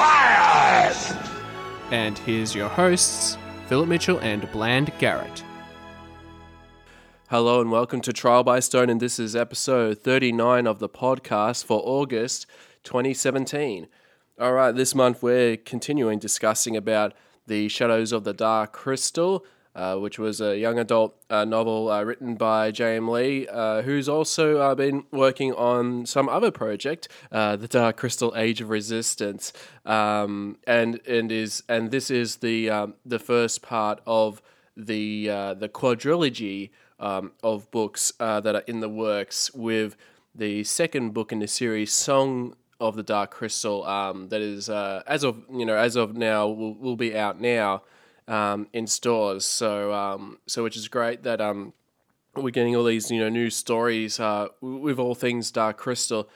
Quiet! And here's your hosts, Philip Mitchell and Bland Garrett. Hello and welcome to Trial by Stone, and this is episode 39 of the podcast for August 2017. All right, this month we're continuing discussing about the Shadows of the Dark Crystal, uh, which was a young adult uh, novel uh, written by J.M. Lee, uh, who's also uh, been working on some other project, The Dark Crystal: Age of Resistance, um, and and is and this is the um, the first part of the the quadrilogy um, of books that are in the works, with the second book in the series, Song of the Dark Crystal, um, that is as of you know as of now will, will be out now um, in stores. So um, so which is great that um, we're getting all these you know new stories uh, with all things Dark Crystal.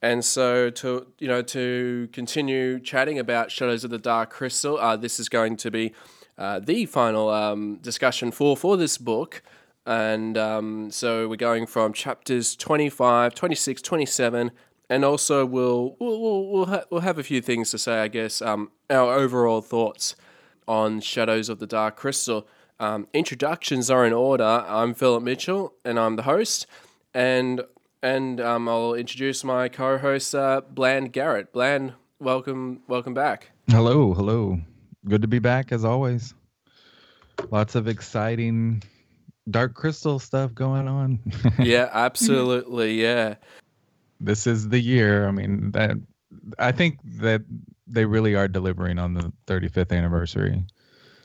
And so to you know to continue chatting about Shadows of the Dark Crystal, uh, this is going to be uh, the final um, discussion for for this book. And um, so we're going from chapters 25, 26, 27, and also we'll we'll we'll, we'll, ha- we'll have a few things to say, I guess, um, our overall thoughts on Shadows of the Dark Crystal. Um, introductions are in order. I'm Philip Mitchell, and I'm the host. And and um, I'll introduce my co-host, uh, Bland Garrett. Bland, welcome, welcome back. Hello, hello. Good to be back as always. Lots of exciting Dark Crystal stuff going on. yeah, absolutely. Yeah. This is the year. I mean, that I think that they really are delivering on the 35th anniversary.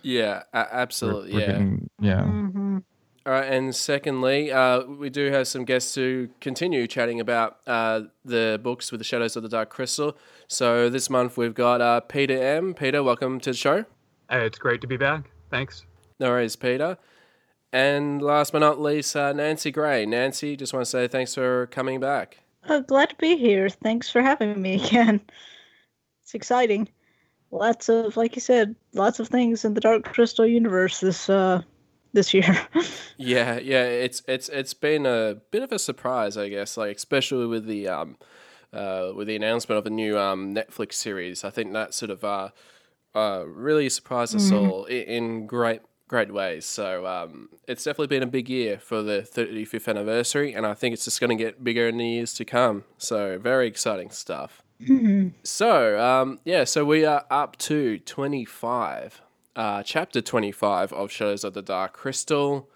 Yeah, absolutely. We're- we're yeah. getting- yeah. Mm-hmm. All right, and secondly, uh, we do have some guests to continue chatting about uh, the books with the Shadows of the Dark Crystal. So this month we've got uh, Peter M. Peter, welcome to the show. Hey, it's great to be back. Thanks. No worries, Peter. And last but not least, uh, Nancy Gray. Nancy, just want to say thanks for coming back. Oh, glad to be here. Thanks for having me again. It's exciting. Lots of, like you said, lots of things in the Dark Crystal universe this uh this year. Yeah, yeah, it's it's it's been a bit of a surprise, I guess. Like especially with the um, uh, with the announcement of a new um Netflix series. I think that sort of uh, uh really surprised us all in, in great great ways. So um, it's definitely been a big year for the 35th anniversary, and I think it's just going to get bigger in the years to come. So very exciting stuff. So, um, yeah, so we are up to 25, uh, chapter 25 of Shadows of the Dark Crystal.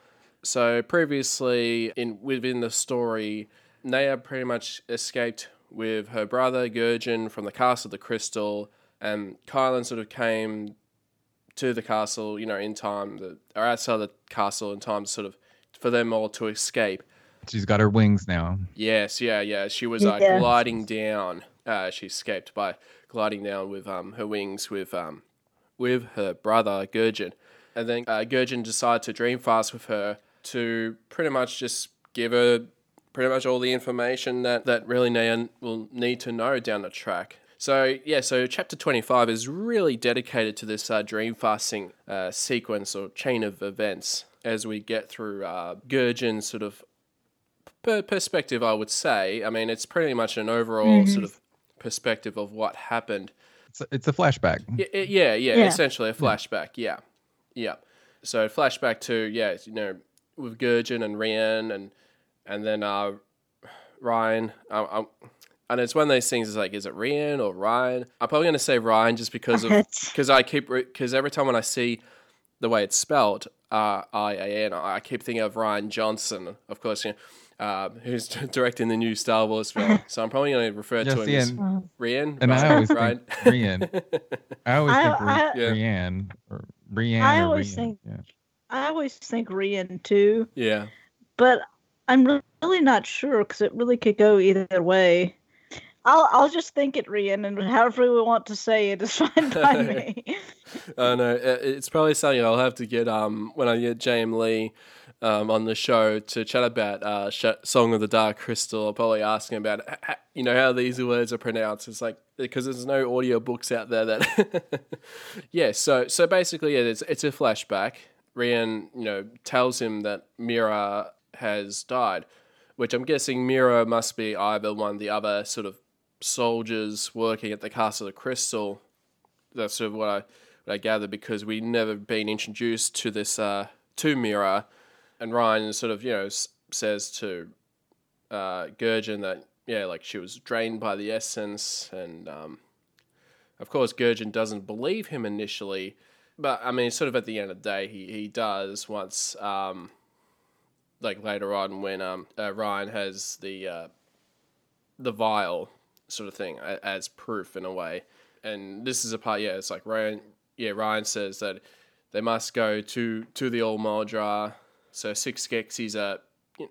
So, previously, in within the story, Naya pretty much escaped with her brother, Gurjin, from the Castle of the Crystal, and Kylan sort of came to the castle, you know, in time, the, or outside the castle in time, sort of for them all to escape. She's got her wings now. Yes, yeah, yeah. She was like Yeah. gliding down. Uh, she escaped by gliding down with um, her wings with um, with her brother Gurjin, and then uh, Gurjin decided to dream fast with her to pretty much just give her pretty much all the information that that really Nayan will need to know down the track. So yeah, so chapter twenty five is really dedicated to this uh, dream fasting uh, sequence or chain of events as we get through uh, Gurjin's sort of per- perspective, I would say. I mean, it's pretty much an overall sort of perspective of what happened. It's a, it's a flashback. Y- y- Yeah, yeah, Yeah. essentially a flashback. Yeah, yeah. So flashback to yeah, you know, with Gurjin and Rian and and then uh, Ryan. I, I, and it's one of those things. Is like, is it Rian or Ryan? I'm probably going to say Ryan just because of because I keep because every time when I see the way it's spelled, R I A N, I keep thinking of Rian Johnson, of course, you know, uh, who's directing the new Star Wars film. So I'm probably going to refer to Yes, him as Rian. And I always Ryan. think Brienne. I always I- think Ri- I- Yeah. Or Brienne. I always Rian. think- Yeah. I always think Rian too, yeah. but I'm really not sure because it really could go either way. I'll I'll just think it, Rian, and however we want to say it is fine by me. I know uh, it's probably something I'll have to get um when I get JM Lee um, on the show to chat about uh, Song of the Dark Crystal. I'll probably ask him about you know how these words are pronounced. It's like because there's no audio books out there that yeah. So so basically, yeah, it's it's a flashback. Rian you know tells him that Mira has died, which I'm guessing Mira must be either one of the other sort of soldiers working at the Castle of Crystal. That's sort of what I what I gather because we've never been introduced to this uh, to Mira, and Ryan sort of you know s- says to uh, that yeah like she was drained by the essence, and um, of course Gurjin doesn't believe him initially, but I mean sort of at the end of the day he he does once um, like later on when um, uh, Ryan has the uh, the vial sort of thing as proof in a way. And this is a part, yeah, it's like Ryan, yeah, Ryan says that they must go to to the old Maudra. So six Skeksis are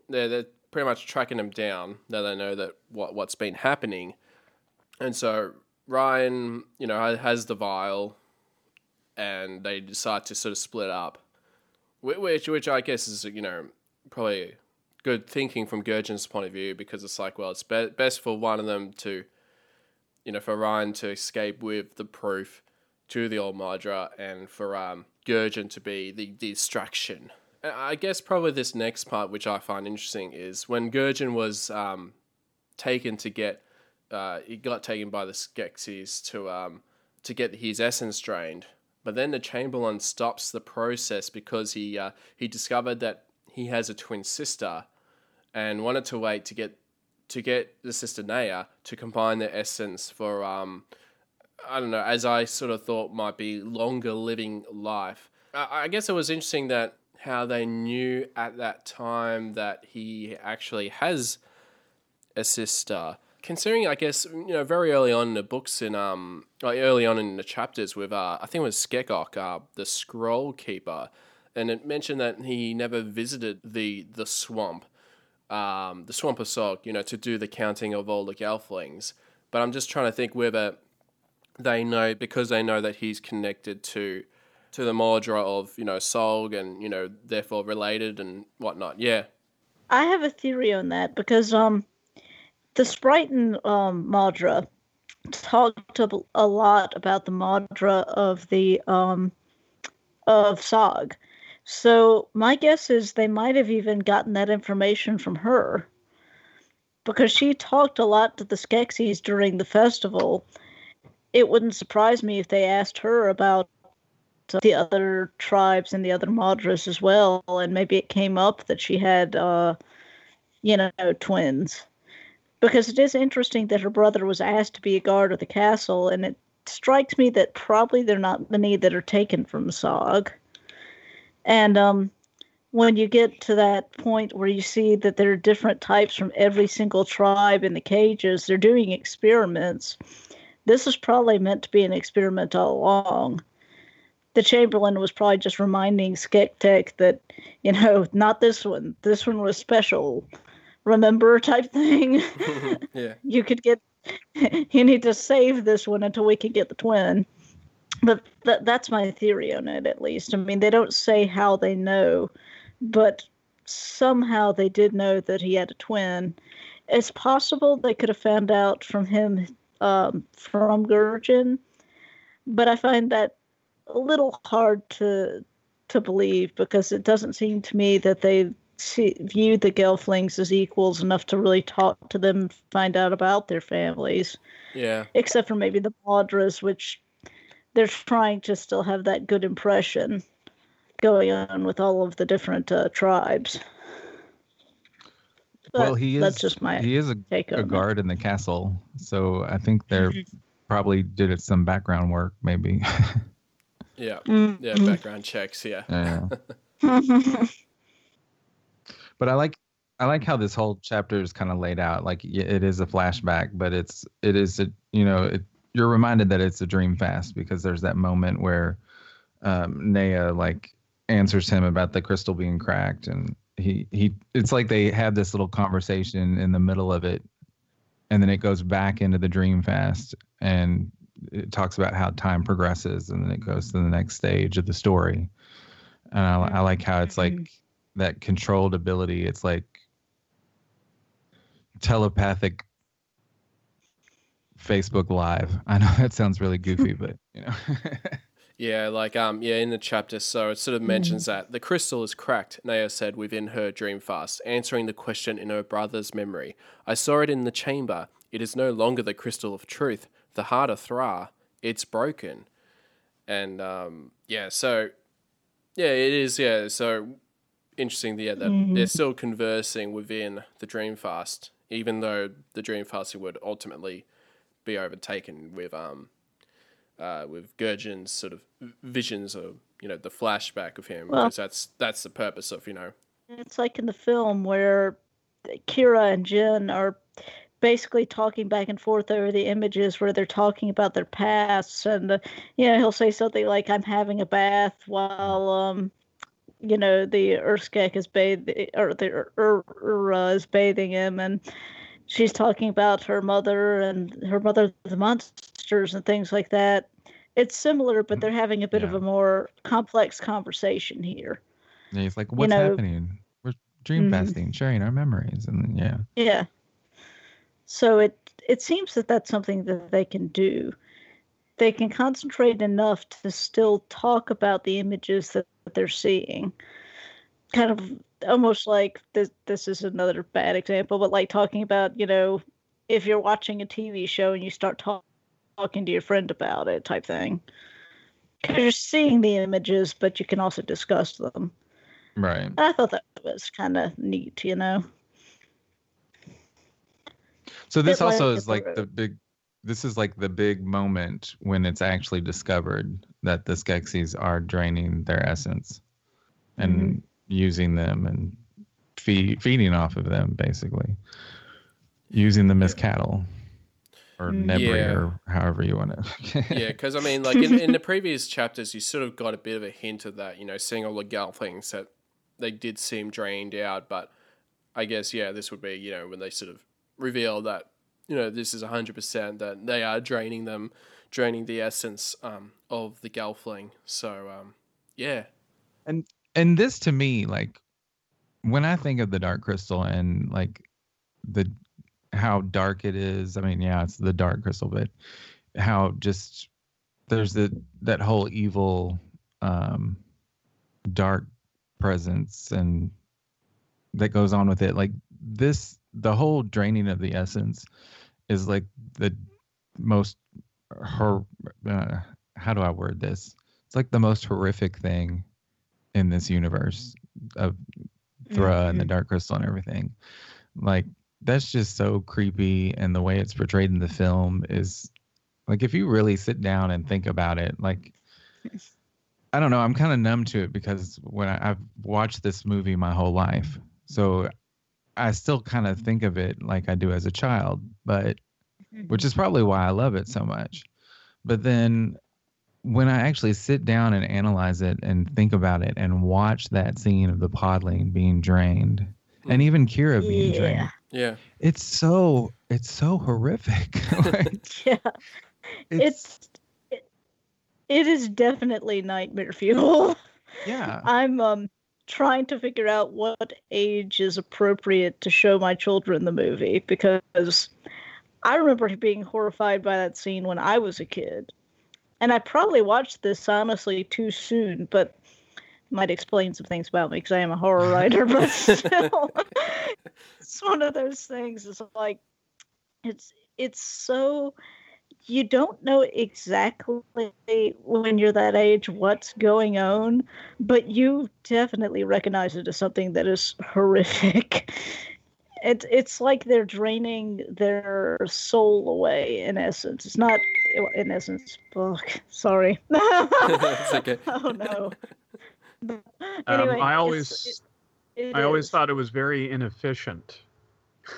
they're, they're pretty much tracking them down now they know that what what's been happening. And so Ryan, you know, has the vial, and they decide to sort of split up, which which I guess is you know probably good thinking from Gurjin's point of view because it's like, well, it's be- best for one of them to, you know, for Ryan to escape with the proof to the old Maudra and for um, to be the distraction. I guess probably this next part, which I find interesting, is when Gurjin was um, taken to get, uh, he got taken by the Skeksis to um, to get his essence drained. But then the Chamberlain stops the process because he uh, he discovered that he has a twin sister and wanted to wait to get to get the sister Naya to combine their essence for um I don't know as I sort of thought might be longer living life. I, I guess it was interesting that how they knew at that time that he actually has a sister. Considering, I guess you know, very early on in the books, in um, like early on in the chapters with uh, I think it was Skekok, uh, the Scroll Keeper, and it mentioned that he never visited the the swamp, um, the swamp of Sog, you know, to do the counting of all the Gelflings. But I'm just trying to think whether they know because they know that he's connected to to the Maudra of you know Sog and you know therefore related and whatnot. Yeah, I have a theory on that because um, the Spriton um Maudra talked a, lot about the Maudra of the um of Sog. So my guess is they might have even gotten that information from her because she talked a lot to the Skeksis during the festival. It wouldn't surprise me if they asked her about the other tribes and the other Maudras as well, and maybe it came up that she had, uh, you know, twins. Because it is interesting that her brother was asked to be a guard of the castle, and it strikes me that probably there are not many that are taken from Sog. And um, when you get to that point where you see that there are different types from every single tribe in the cages, they're doing experiments. This is probably meant to be an experiment all along. The Chamberlain was probably just reminding Skektek that, you know, not this one. This one was special. Remember, type thing. yeah. you could get. you need to save this one until we can get the twin. But th- that's my theory on it, at least. I mean, they don't say how they know, but somehow they did know that he had a twin. It's possible they could have found out from him um, from Gurjin, but I find that a little hard to to believe because it doesn't seem to me that they see, view the Gelflings as equals enough to really talk to them, find out about their families, Yeah. except for maybe the Maudras, which they're trying to still have that good impression going on with all of the different uh, tribes. well, he is. That's just my he is a, take a on it. guard in the castle, so I think they're probably did it some background work, maybe. Yeah. Mm-hmm. Yeah. Background checks. Yeah. yeah. but I like I like how this whole chapter is kind of laid out. Like it is a flashback, but it's it is a you know it, you're reminded that it's a dream fast because there's that moment where um, Naya like answers him about the crystal being cracked, and he he it's like they have this little conversation in the middle of it, and then it goes back into the dream fast and it talks about how time progresses and then it goes to the next stage of the story and i, I like how it's like that controlled ability it's like telepathic facebook live i know that sounds really goofy but you know Yeah, like um, yeah, in the chapter, so it sort of mentions that the crystal is cracked. Naya said within her dream fast, answering the question in her brother's memory. I saw it in the chamber. It is no longer the crystal of truth, the heart of Thra. It's broken, and um, yeah, so yeah, it is. Yeah, so interesting. Yeah, that they're still conversing within the dream fast, even though the dream fasting would ultimately be overtaken with um uh, with Gurjin's sort of visions of you know the flashback of him Well- because that's that's the purpose of you know It's like in the film where Kira and Jen are basically talking back and forth over the images where they're talking about their pasts and uh, you know he'll say something like I'm having a bath while um you know the Urskek is bathing or the Ur- Ur- is bathing him and she's talking about her mother and her mother the monsters and things like that. It's similar, but they're having a bit of a more complex conversation here. And he's like what's know- happening we're dream Mhm. fasting sharing our memories and yeah Yeah. So it it seems that that's something that they can do. They can concentrate enough to still talk about the images that, that they're seeing. Kind of almost like this this is another bad example, but like talking about, you know, if you're watching a TV show and you start talk, talking to your friend about it type thing. Cuz you're seeing the images, but you can also discuss them. right I thought that was kind of neat, you know. So this bit also is like the big. This is like the big moment when it's actually discovered that the Skeksis are draining their essence and Mm-hmm. using them and feed, feeding off of them, basically using them as cattle or Mm. Nebrie Yeah. or however you want to. yeah because I mean like in, in the previous chapters you sort of got a bit of a hint of that you know seeing all the Gelflings that they did seem drained out but I guess yeah this would be you know when they sort of reveal that you know this is 100% that they are draining them draining the essence um, of the Gelfling. So um, yeah. And and this to me like when i think of the dark crystal and like the how dark it is i mean yeah it's the dark crystal but how just there's the that whole evil um dark presence and that goes on with it. Like this the whole draining of the essence is like the most her uh, how do i word this? It's like the most horrific thing in this universe of Thra and the Dark Crystal and everything. Like that's just so creepy, and the way it's portrayed in the film is like if you really sit down and think about it, like I don't know, I'm kind of numb to it because when I, I've watched this movie my whole life, so I still kind of think of it like I do as a child, but which is probably why I love it so much. But then when I actually sit down and analyze it and think about it and watch that scene of the podling being drained and even Kira being Yeah. drained, yeah it's so it's so horrific. Like, Yeah. it's, it's it, it is definitely nightmare fuel. yeah. I'm um trying to figure out what age is appropriate to show my children the movie because I remember being horrified by that scene when I was a kid. And I probably watched this honestly too soon, but might explain some things about me because I am a horror writer, but still it's one of those things. It's like it's it's so you don't know exactly when you're that age what's going on, but you definitely recognize it as something that is horrific. It's it's like they're draining their soul away. In essence, it's not in essence. Fuck. Sorry. It's okay. Oh no. Um, Anyway, I it's- always, it- it I always thought it was very inefficient.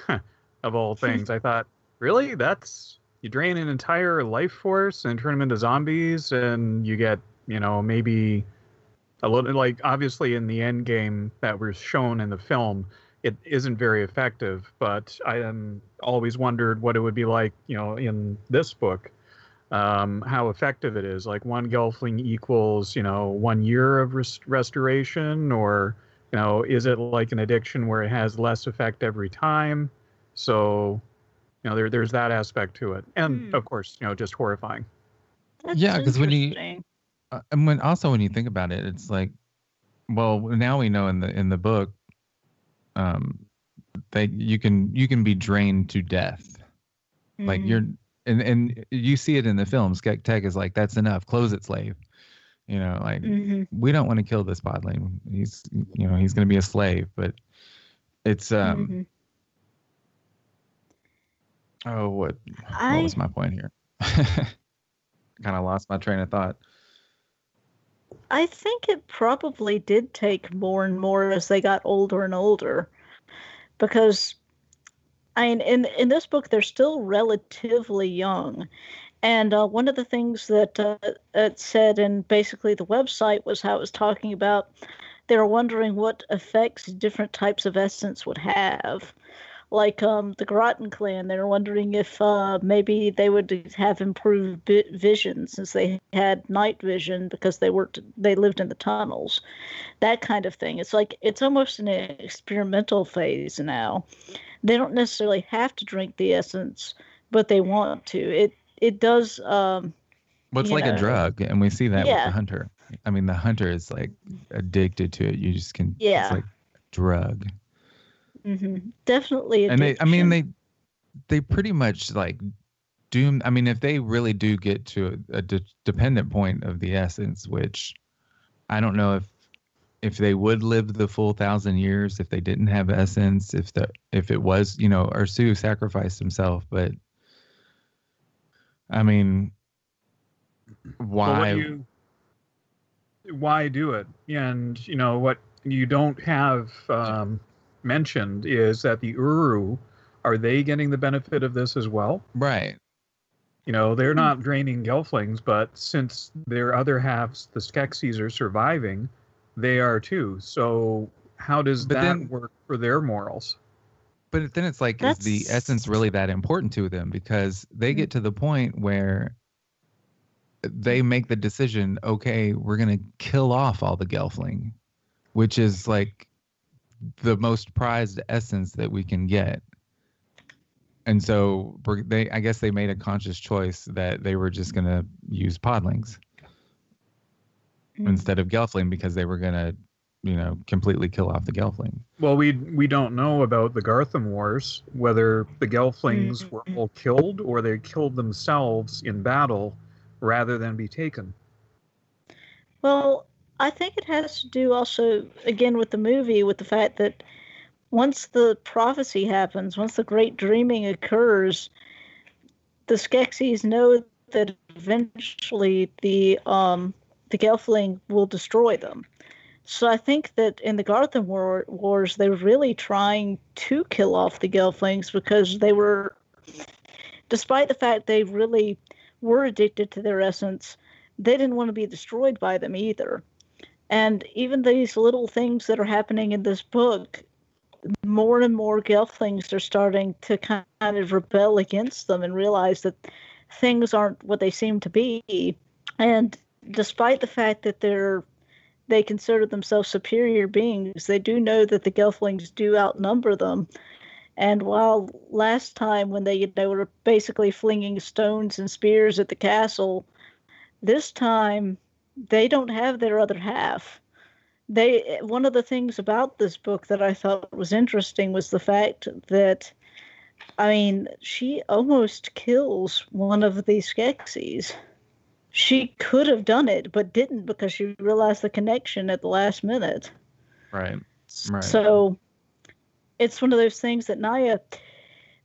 of all things, I thought, really, that's you drain an entire life force and turn them into zombies, and you get, you know, maybe a little like obviously in the end game that was shown in the film, it isn't very effective. But I am always wondered what it would be like, you know, in this book, um, how effective it is. Like one Gelfling equals, you know, one year of res- restoration, or you know, is it like an addiction where it has less effect every time? So, you know, there there's that aspect to it, and Hmm. of course, you know, just horrifying. That's Yeah, 'cause when you- Uh, and when also when you think about it, it's like, well, now we know in the in the book, um, that you can you can be drained to death. Like Mhm. you're and and you see it in the film. Skektek is like, that's enough. Close it, slave. You know, like Mhm. we don't want to kill this podling. He's you know he's going to be a slave, but it's um Mhm. Oh what what was my point here? kind of lost my train of thought. I think it probably did take more and more as they got older and older, because I mean, in in this book they're still relatively young, and uh, one of the things that uh, it said in basically the website was how it was talking about they were wondering what effects different types of essence would have. Like um, the Grottan clan, they were wondering if uh, maybe they would have improved vision since they had night vision because they worked, they lived in the tunnels, that kind of thing. It's like it's almost an experimental phase now. They don't necessarily have to drink the essence, but they want to. It it does. Um, Well, it's like know, a drug, and we see that with the hunter. I mean, the hunter is like addicted to it. You just can. Yeah. It's like drug, mhm, definitely. and they. I mean, they, they pretty much like doom. I mean, if they really do get to a, a de- dependent point of the essence, which I don't know if if they would live the full thousand years if they didn't have essence. If the if it was, you know, Ursu sacrificed himself, but I mean. Why? you, why do it? And you know what you don't have um, mentioned is that the Uru are they getting the benefit of this as well? Right. You know, they're hmm. not draining Gelflings, but since their other halves, the Skeksis, are surviving, they are too. So how does But that then- work for their morals? But then it's like, is the essence really that important to them? Because they hmm. get to the point where they make the decision, okay, we're gonna kill off all the Gelfling, which is like the most prized essence that we can get. And so they, I guess, they made a conscious choice that they were just gonna use Podlings Mm. instead of Gelfling because they were gonna, you know, completely kill off the Gelfling. Well, we we don't know about the Garthim Wars, whether the Gelflings were all killed or they killed themselves in battle rather than be taken. Well, I think it has to do also, again, with the movie, with the fact that once the prophecy happens, once the great dreaming occurs, the Skeksis know that eventually the um, the Gelfling will destroy them. So I think that in the Garthim War- Wars, they were really trying to kill off the Gelflings because they were, despite the fact they really were addicted to their essence, they didn't want to be destroyed by them either. And even these little things that are happening in this book, more and more Gelflings are starting to kind of rebel against them and realize that things aren't what they seem to be. And despite the fact that they're they consider themselves superior beings, they do know that the Gelflings do outnumber them. And while last time when they they were basically flinging stones and spears at the castle, this time they don't have their other half. They one of the things about this book that I thought was interesting was the fact that I mean, she almost kills one of the Skeksis. She could have done it, but didn't because she realized the connection at the last minute. Right. Right. So it's one of those things that Naya,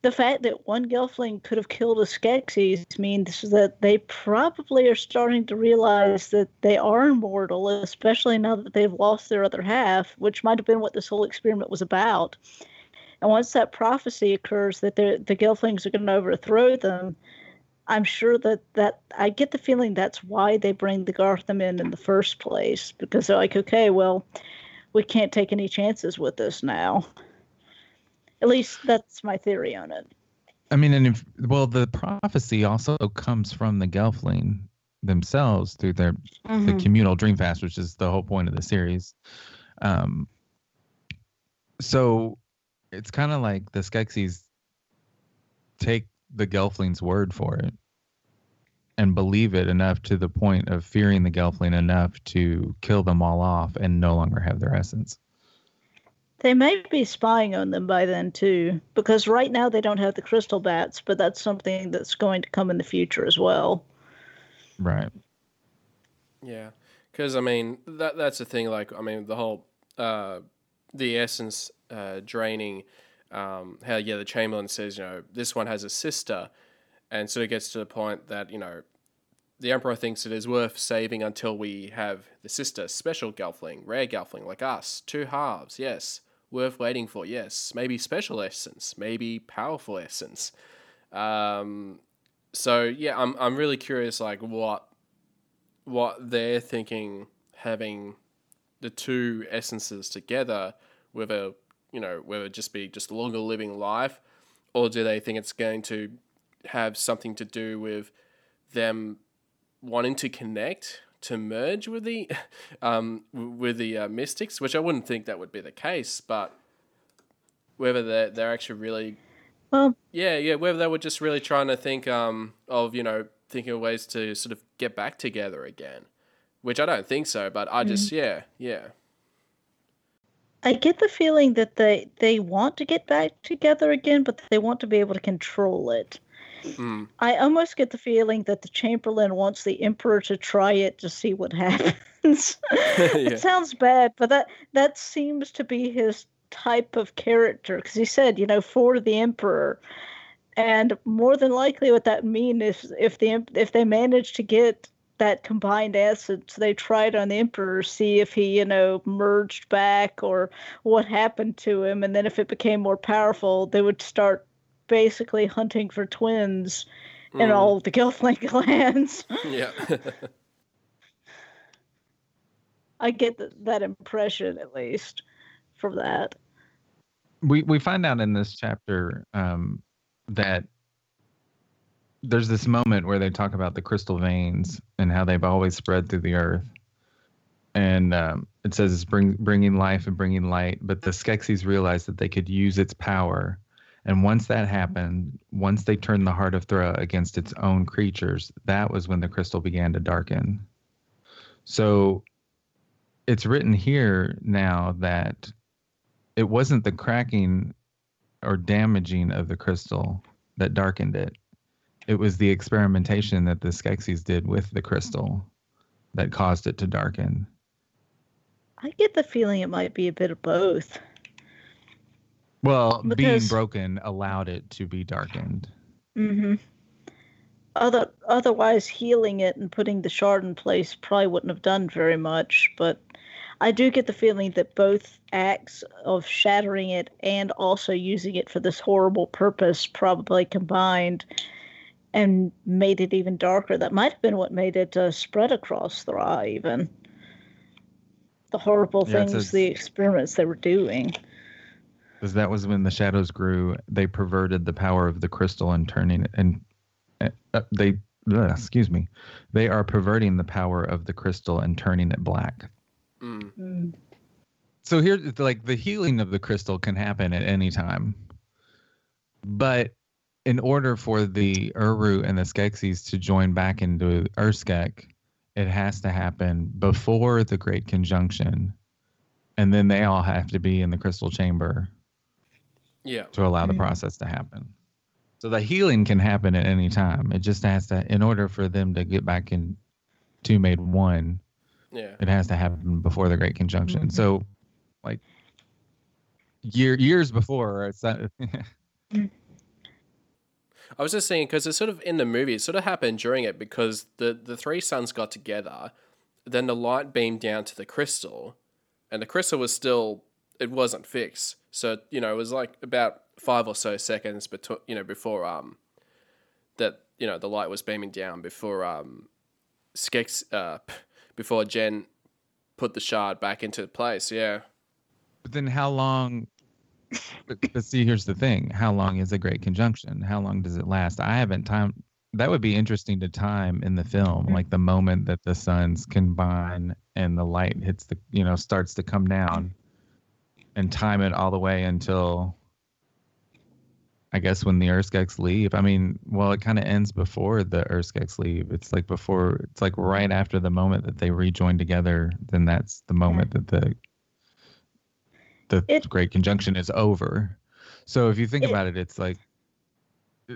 the fact that one Gelfling could have killed a Skeksis means that they probably are starting to realize that they are immortal, especially now that they've lost their other half, which might have been what this whole experiment was about. And once that prophecy occurs that the Gelflings are going to overthrow them, I'm sure that that I get the feeling that's why they bring the Garthim in in the first place because they're like, okay, well, we can't take any chances with this now. At least that's my theory on it. I mean, and if well, the prophecy also comes from the Gelfling themselves through their the Mhm. communal dream fast, which is the whole point of the series. Um, so it's kind of like the Skeksis take the Gelfling's word for it and believe it enough to the point of fearing the Gelfling enough to kill them all off and no longer have their essence. They may be spying on them by then too, because right now they don't have the crystal bats, but that's something that's going to come in the future as well. Right. Yeah, because I mean that that's the thing. Like I mean the whole uh, the essence uh, draining. Um, how yeah the Chamberlain says you know this one has a sister, and so it gets to the point that you know the Emperor thinks it is worth saving until we have the sister special Gelfling, rare Gelfling like us, two halves. Yes, worth waiting for. Yes, maybe special essence, maybe powerful essence. Um, so yeah, I'm I'm really curious like what what they're thinking having the two essences together, whether you know whether it just be just longer living life, or do they think it's going to have something to do with them wanting to connect to merge with the um, with the uh, mystics, which I wouldn't think that would be the case, but whether they're they're actually really Well, yeah, yeah. Whether they were just really trying to think um, of, you know, thinking of ways to sort of get back together again, which I don't think so. But I just, yeah, yeah, I get the feeling that they they want to get back together again, but they want to be able to control it. Mm, I almost get the feeling that the Chamberlain wants the Emperor to try it to see what happens. Yeah. It sounds bad, but that that seems to be his type of character because he said, you know, for the Emperor, and more than likely, what that mean is if the if they manage to get that combined essence, they tried on the Emperor, see if he, you know, merged back or what happened to him, and then if it became more powerful, they would start basically hunting for twins in Mm. all the Gelfling lands. yeah, I get th- that impression at least from that. we we find out in this chapter um, that there's this moment where they talk about the crystal veins and how they've always spread through the earth, and um, it says it's bring, bringing life and bringing light. But the Skeksis realized that they could use its power, and once that happened, once they turned the heart of Thra against its own creatures, that was when the crystal began to darken. So it's written here now that it wasn't the cracking or damaging of the crystal that darkened it. It was the experimentation that the Skeksis did with the crystal that caused it to darken. I get the feeling it might be a bit of both. Well, being broken allowed it to be darkened. Mm-hmm. Other, otherwise, healing it and putting the shard in place probably wouldn't have done very much. But I do get the feeling that both acts of shattering it and also using it for this horrible purpose probably combined and made it even darker. That might have been what made it uh, spread across Thra, even. The horrible Yeah, things, says- the experiments they were doing. Because that was when the shadows grew. They perverted the power of the crystal and turning it, and uh, uh, they, ugh, excuse me, they are perverting the power of the crystal and turning it black. mm, Mm. so here like the healing of the crystal can happen at any time but in order for the uru and the skeksis to join back into urskek it has to happen before the great conjunction and then they all have to be in the crystal chamber yeah, to allow the Mm. process to happen so the healing can happen at any time it just has to in order for them to get back in two made one yeah. it has to happen before the great conjunction Mhm. so like year years before it's not, I was just saying because it's sort of in the movie, it sort of happened during it because the the three suns got together, then the light beamed down to the crystal, and the crystal was still it wasn't fixed. So you know it was like about five or so seconds between you know before um that you know the light was beaming down before um Skex uh before Jen put the shard back into place. Yeah. but then how long but, but see, here's the thing: how long is a great conjunction? How long does it last? I haven't time. That would be interesting to time in the film, like the moment that the suns combine and the light hits the, you know, starts to come down, and time it all the way until. I guess when the Urskeks leave. I mean, well, it kind of ends before the Urskeks leave. It's like before. It's like right after the moment that they rejoin together. Then that's the moment that the the It- great conjunction is over. So if you think It- about it, it's like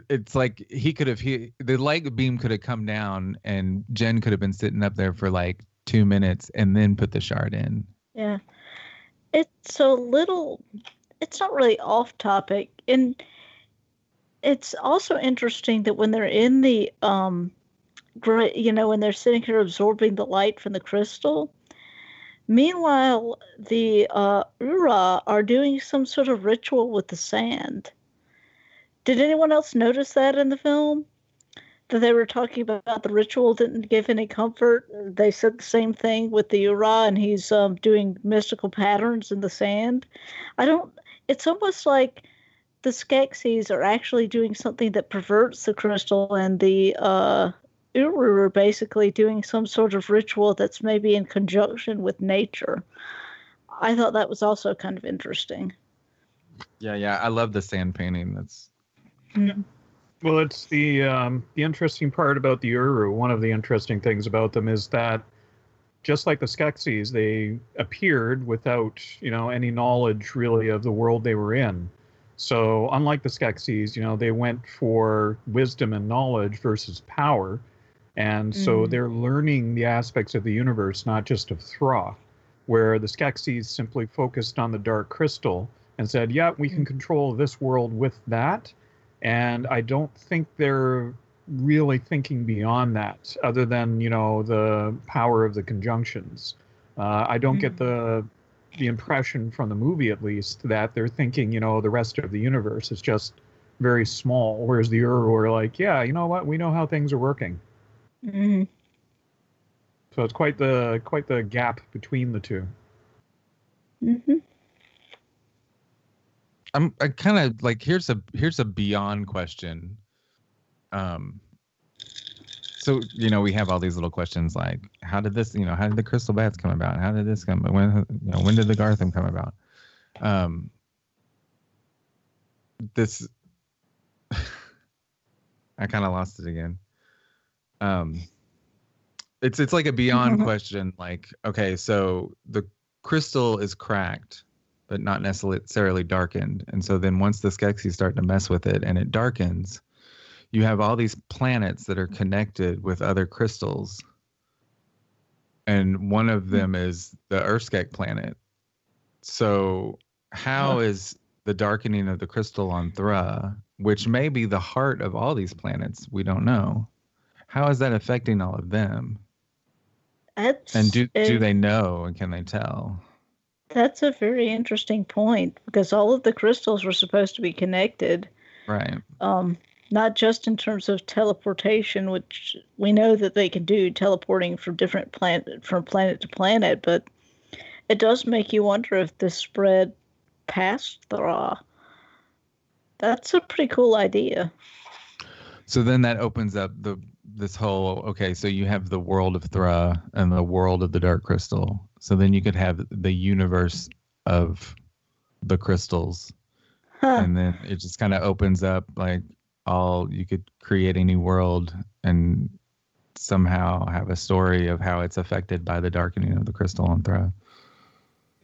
it's like he could have he the light beam could have come down and Jen could have been sitting up there for like two minutes and then put the shard in. Yeah. It's a little it's not really off topic. And it's also interesting that when they're in the um great you know, when they're sitting here absorbing the light from the crystal, meanwhile the uh Ura are doing some sort of ritual with the sand. Did anyone else notice that in the film? That they were talking about the ritual didn't give any comfort. They said the same thing with the Ura, and he's um, doing mystical patterns in the sand. I don't. It's almost like the Skeksis are actually doing something that perverts the crystal, and the uh, Uru are basically doing some sort of ritual that's maybe in conjunction with nature. I thought that was also kind of interesting. Yeah, yeah. I love the sand painting. That's Well, it's the um, the interesting part about the Uru. One of the interesting things about them is that, just like the Skeksis, they appeared without you know any knowledge really of the world they were in. So unlike the Skeksis, you know they went for wisdom and knowledge versus power, and so Mm. they're learning the aspects of the universe, not just of Thra. Where the Skeksis simply focused on the Dark Crystal and said, "Yeah, we can control this world with that." And I don't think they're really thinking beyond that, other than you know the power of the conjunctions. Uh, I don't get the the impression from the movie, at least, that they're thinking you know the rest of the universe is just very small, whereas the Uru are like, yeah, you know what, we know how things are working. hmm So it's quite the quite the gap between the two. hmm I'm I kind of like here's a here's a beyond question. Um so you know we have all these little questions like how did this you know how did the crystal bats come about? How did this come when you know when did the garthim come about? Um this i kind of lost it again. Um it's it's like a beyond question like okay so the crystal is cracked but not necessarily darkened. And so then once the Skeksis start to mess with it and it darkens, you have all these planets that are connected with other crystals. And one of hmm. them is the Urskek planet. So how is the darkening of the crystal on Thra, which may be the heart of all these planets, we don't know. How is that affecting all of them? That's And do do they know and can they tell? That's a very interesting point because all of the crystals were supposed to be connected, Right. um, not just in terms of teleportation, which we know that they can do teleporting from different planet from planet to planet, but it does make you wonder if this spread past Thra. That's a pretty cool idea. So then that opens up the this whole okay, so you have the world of Thra and the world of the Dark Crystal. So then you could have the universe of the crystals, Huh. and then it just kind of opens up like all you could create a new world and somehow have a story of how it's affected by the darkening of the crystal on Thra.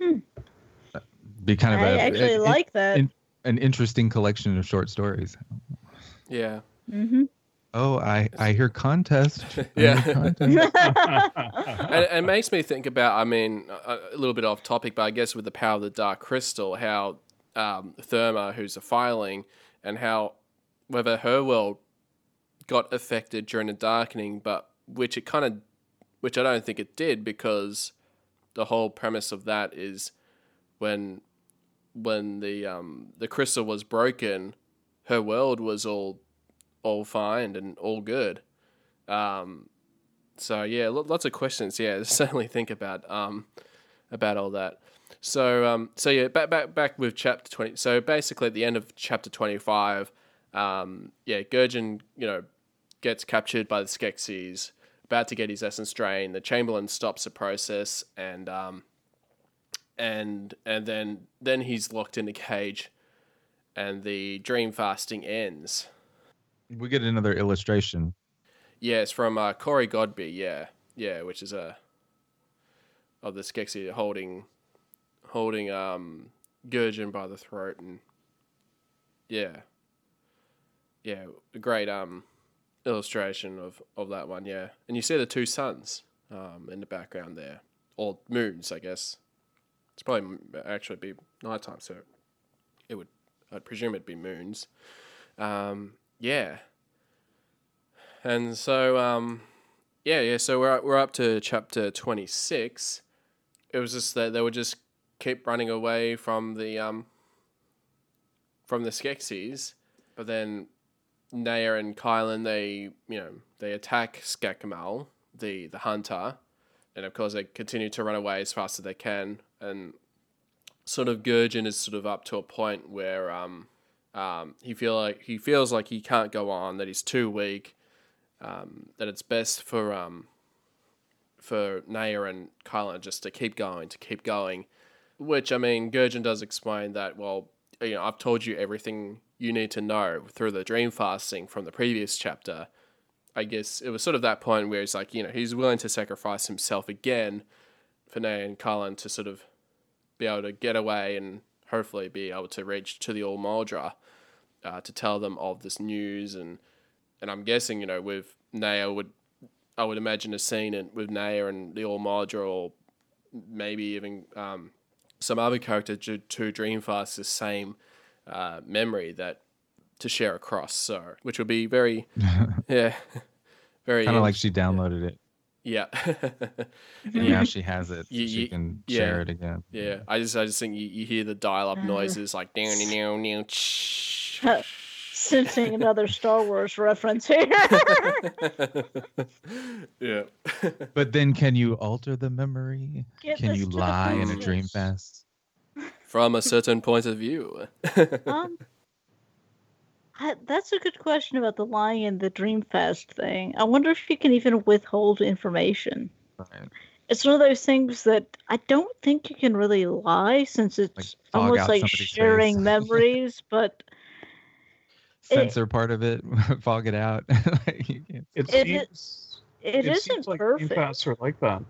Hmm. Be kind of I a, actually an- like that. an- an interesting collection of short stories. Yeah. hmm Oh, I I hear contest. I hear Yeah. contest. and it makes me think about, I mean, a, a little bit off topic, but I guess with the power of the Dark Crystal, how um, Thurma, who's a Fireling, and how whether her world got affected during the darkening, but which it kind of, which I don't think it did because the whole premise of that is when when the um, the crystal was broken, her world was all all fine and all good. Um, so yeah, lo- lots of questions. Yeah, certainly think about um, about all that. So um, so yeah, back back back with chapter twenty. So basically, at the end of chapter twenty five, um, yeah, Gurjin, you know, gets captured by the Skeksis, about to get his essence drained. The Chamberlain stops the process, and um, and and then then he's locked in a cage, and the dream fasting ends. We get another illustration. Yeah, it's from uh, Corey Godby. Yeah, yeah, which is a of the Skeksis holding holding um by the throat and yeah, yeah, a great um illustration of of that one. Yeah, and you see the two suns um in the background there, or moons, I guess. It's probably actually be nighttime, so it would I'd presume it'd be moons. Um, yeah. And so, um, yeah, yeah. So we're we're up to chapter twenty six. It was just that they would just keep running away from the um, from the Skeksis, but then Naia and Kylan they you know they attack Skekmal, the the hunter, and of course they continue to run away as fast as they can, and sort of Gurjin is sort of up to a point where um, um, he feel like he feels like he can't go on, that he's too weak, um, that it's best for um, for Naia and Kylan just to keep going, to keep going. Which I mean, Gurjin does explain that. Well, you know, I've told you everything you need to know through the dream fasting from the previous chapter. I guess it was sort of that point where he's like, you know, he's willing to sacrifice himself again for Naia and Kylan to sort of be able to get away and hopefully be able to reach to the All uh, to tell them of this news and and I'm guessing you know with Naia would I would imagine a scene in, with Naia and the All Maudra or maybe even um, some other character to, to Dreamfast the same uh, memory that to share across so which would be very yeah very Kind of like she downloaded it. yeah And now she has it. So You- she you- can yeah. share it again. Yeah, I just I just think you, you hear the dial up Uh. noises like down down down. Sensing another Star Wars reference here. yeah. But then can you alter the memory? Get can you lie in a dream fast? From a certain point of view. um, I, that's a good question about the lying and the dream fast thing. I wonder if you can even withhold information. Right. It's one of those things that I don't think you can really lie since it's fog almost like sharing memories, but It- Censor part of it, fog it out. Like, you can't- It It seems, it it isn't seems like perfect. Dreamfasts are like that.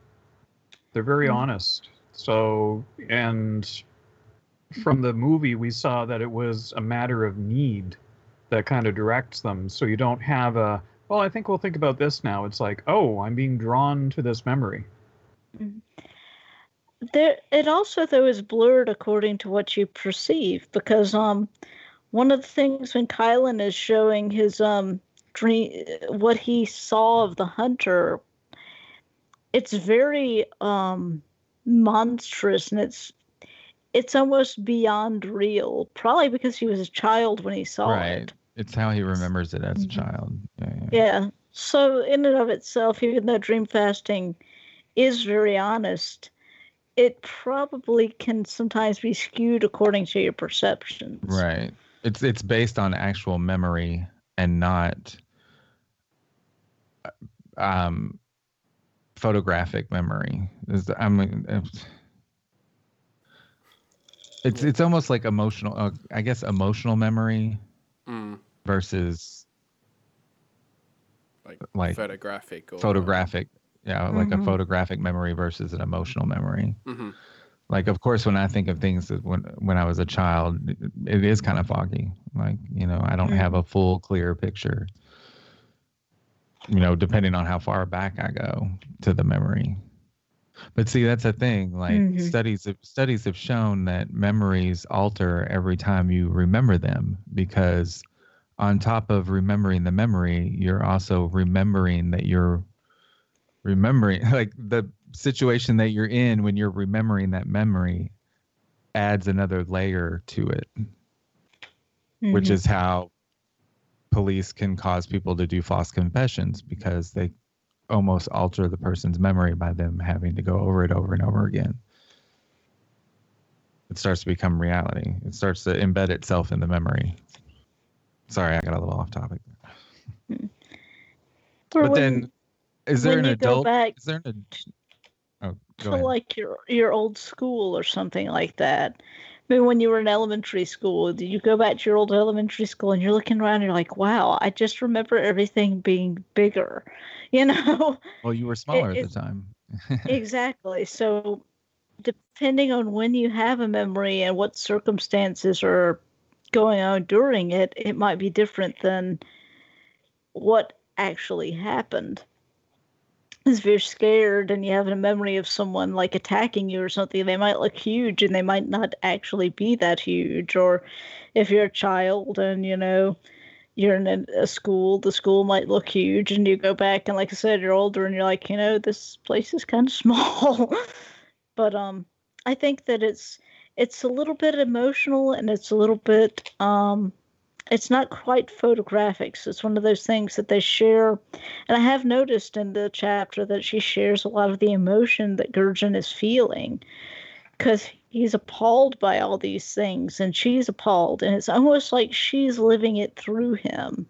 They're very Mm. honest. So, and from the movie, we saw that it was a matter of need that kind of directs them. So you don't have a, well, I think we'll think about this now. It's like, oh, I'm being drawn to this memory. There, it also though is blurred according to what you perceive because um, one of the things when Kylan is showing his um dream, what he saw of the hunter, it's very um monstrous and it's it's almost beyond real. Probably because he was a child when he saw right. it. It's how he remembers it as a Mhm. child. Yeah, yeah. Yeah. So in and of itself, even though dream fasting is very honest, it probably can sometimes be skewed according to your perceptions. Right. It's it's based on actual memory and not uh, um photographic memory. Is I mean it's- it's it's almost like emotional uh, I guess emotional memory Mm, versus like, Like photographic or photographic yeah like a Mhm. photographic memory versus an emotional memory hmm like of course when i think of things that when when i was a child it, is kind of foggy. Like you know i don't have a full clear picture you know depending on how far back i go to the memory. But see that's the thing like Mhm. studies have, studies have shown that memories alter every time you remember them because on top of remembering the memory you're also remembering that you're remembering like the situation that you're in when you're remembering that memory adds another layer to it which Mhm. is how police can cause people to do false confessions because they almost alter the person's memory by them having to go over it over and over again it starts to become reality. It starts to embed itself in the memory. Sorry, I got a little off topic. Or but when- then, is there when an adult? back Is there an? To ahead. like your your old school or something like that. I mean, when you were in elementary school, did you go back to your old elementary school and you're looking around and you're like, wow, I just remember everything being bigger, you know? Well, you were smaller at the time. exactly. So, depending on when you have a memory and what circumstances are going on during it, it might be different than what actually happened. If you're scared and you have a memory of someone like attacking you or something, they might look huge and they might not actually be that huge. Or if you're a child and you know you're in a school, the school might look huge, and you go back and, like I said, you're older and you're like, you know, this place is kind of small. but um, I think that it's it's a little bit emotional and it's a little bit um, it's not quite photographic. So it's one of those things that they share. And I have noticed in the chapter that she shares a lot of the emotion that Gurjin is feeling because he's appalled by all these things and she's appalled. And it's almost like she's living it through him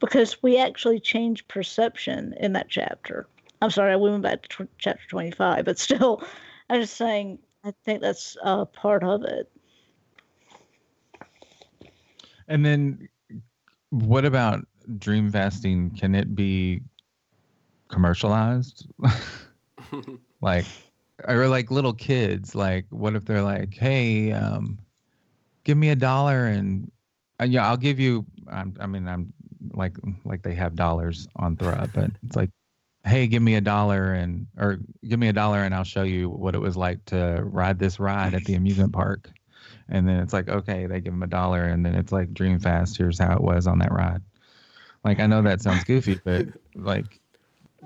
because we actually change perception in that chapter. I'm sorry, I went back to chapter 25, but still, I'm just saying, I think that's uh, part of it. And then, what about dream fasting? Can it be commercialized? like, or like little kids? Like, what if they're like, "Hey, um, give me a dollar and, and yeah, I'll give you." I'm, I mean, I'm like, like they have dollars on Thra, but it's like, "Hey, give me a dollar and, or give me a dollar and I'll show you what it was like to ride this ride at the amusement park." And then it's like okay they give him a dollar and then it's like dream fast here's how it was on that ride. Like i know that sounds goofy but like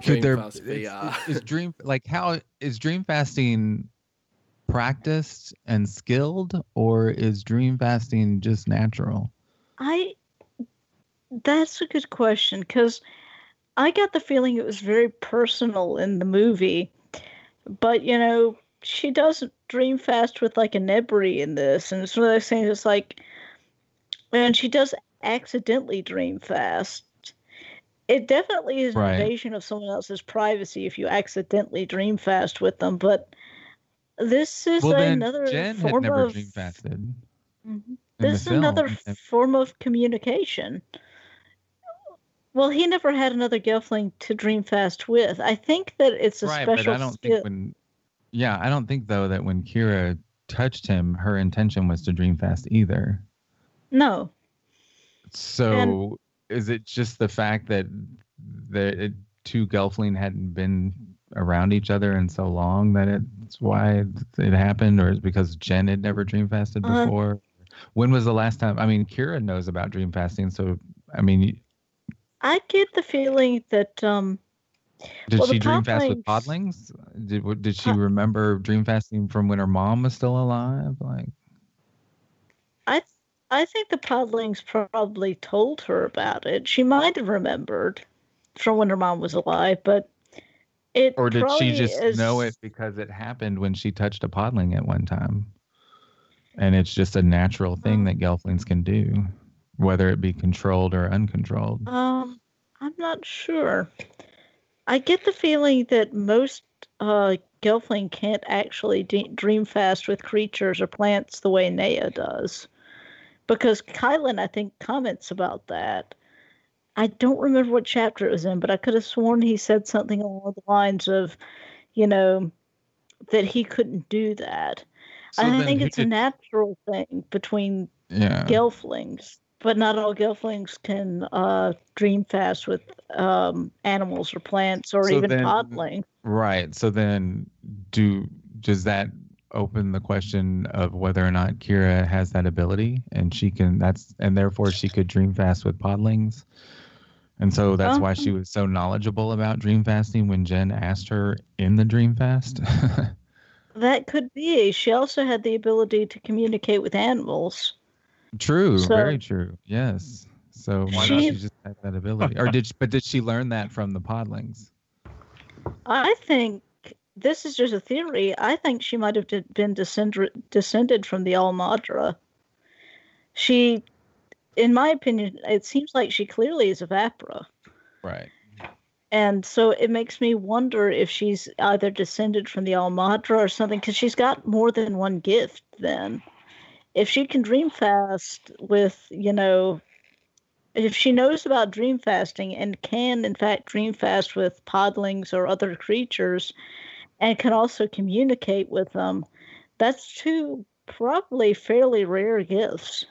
could there Dreamfast is, VR. is dream like how is dream fasting practiced and skilled or is dream fasting just natural? I that's a good question because I got the feeling it was very personal in the movie, but you know she does dream fast with like a Nebrie in this, and it's one of those things. It's like, and she does accidentally dream fast. It definitely is an Right. invasion of someone else's privacy if you accidentally dream fast with them, but this is well another jen had form never of dream fasted Mhm. this is film another form of communication. Well, he never had another Gelfling to dream fast with. I think that it's a right special but i don't skill. think when yeah i don't think though that when kira touched him her intention was to dream fast either No, So is it just the fact that the two Gelfling hadn't been around each other in so long that it's why it happened, or is it because Jen had never dream fasted Uh, before? when was the last time? I mean, Kira knows about dream fasting, so I mean, I get the feeling that um, did Well, she dream fast with podlings-? Did did she remember dream fasting from when her mom was still alive? Like, I I think the Podlings probably told her about it. She might have remembered from when her mom was alive, but it or did she just is- know it because it happened when she touched a podling at one time and it's just a natural thing Um, that gelflings can do whether it be controlled or uncontrolled Um, I'm not sure. I get the feeling that most uh, Gelfling can't actually de- dream fast with creatures or plants the way Naia does. Because Kylan, I think, comments about that. I don't remember what chapter it was in, but I could have sworn he said something along the lines of, you know, that he couldn't do that. So I think it's a natural thing between yeah gelflings, but not all gelflings can uh, dream fast with um, animals or plants or So even then- podling. right so then do does that open the question of whether or not kira has that ability and she can that's and therefore she could dream fast with podlings and so that's why she Um, was so knowledgeable about dream fasting when jen asked her in the dream fast That could be. She also had the ability to communicate with animals. True, So- very true. Yes. So why not She- she just have that ability? Or did she, but did she learn that from the podlings? I think this is just a theory. I think she might have been descended descended from the All-Maudra. She, in my opinion, it seems like she clearly is a Apra. Right. And so it makes me wonder if she's either descended from the All-Maudra or something, because she's got more than one gift then. If she can dream fast with, you know, if she knows about dream fasting and can, in fact, dream fast with podlings or other creatures and can also communicate with them, that's two probably fairly rare gifts.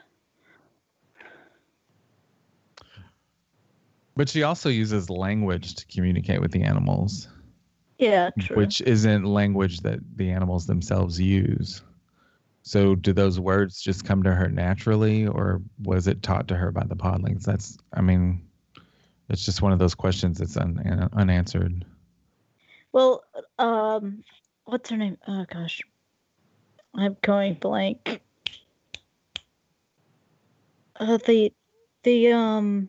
But she also uses language to communicate with the animals, Yeah, true. which isn't language that the animals themselves use. So, do those words just come to her naturally, or was it taught to her by the podlings? That's, I mean, it's just one of those questions that's un- unanswered. Well, um, what's her name? Oh gosh, I'm going blank. Uh, the, the um,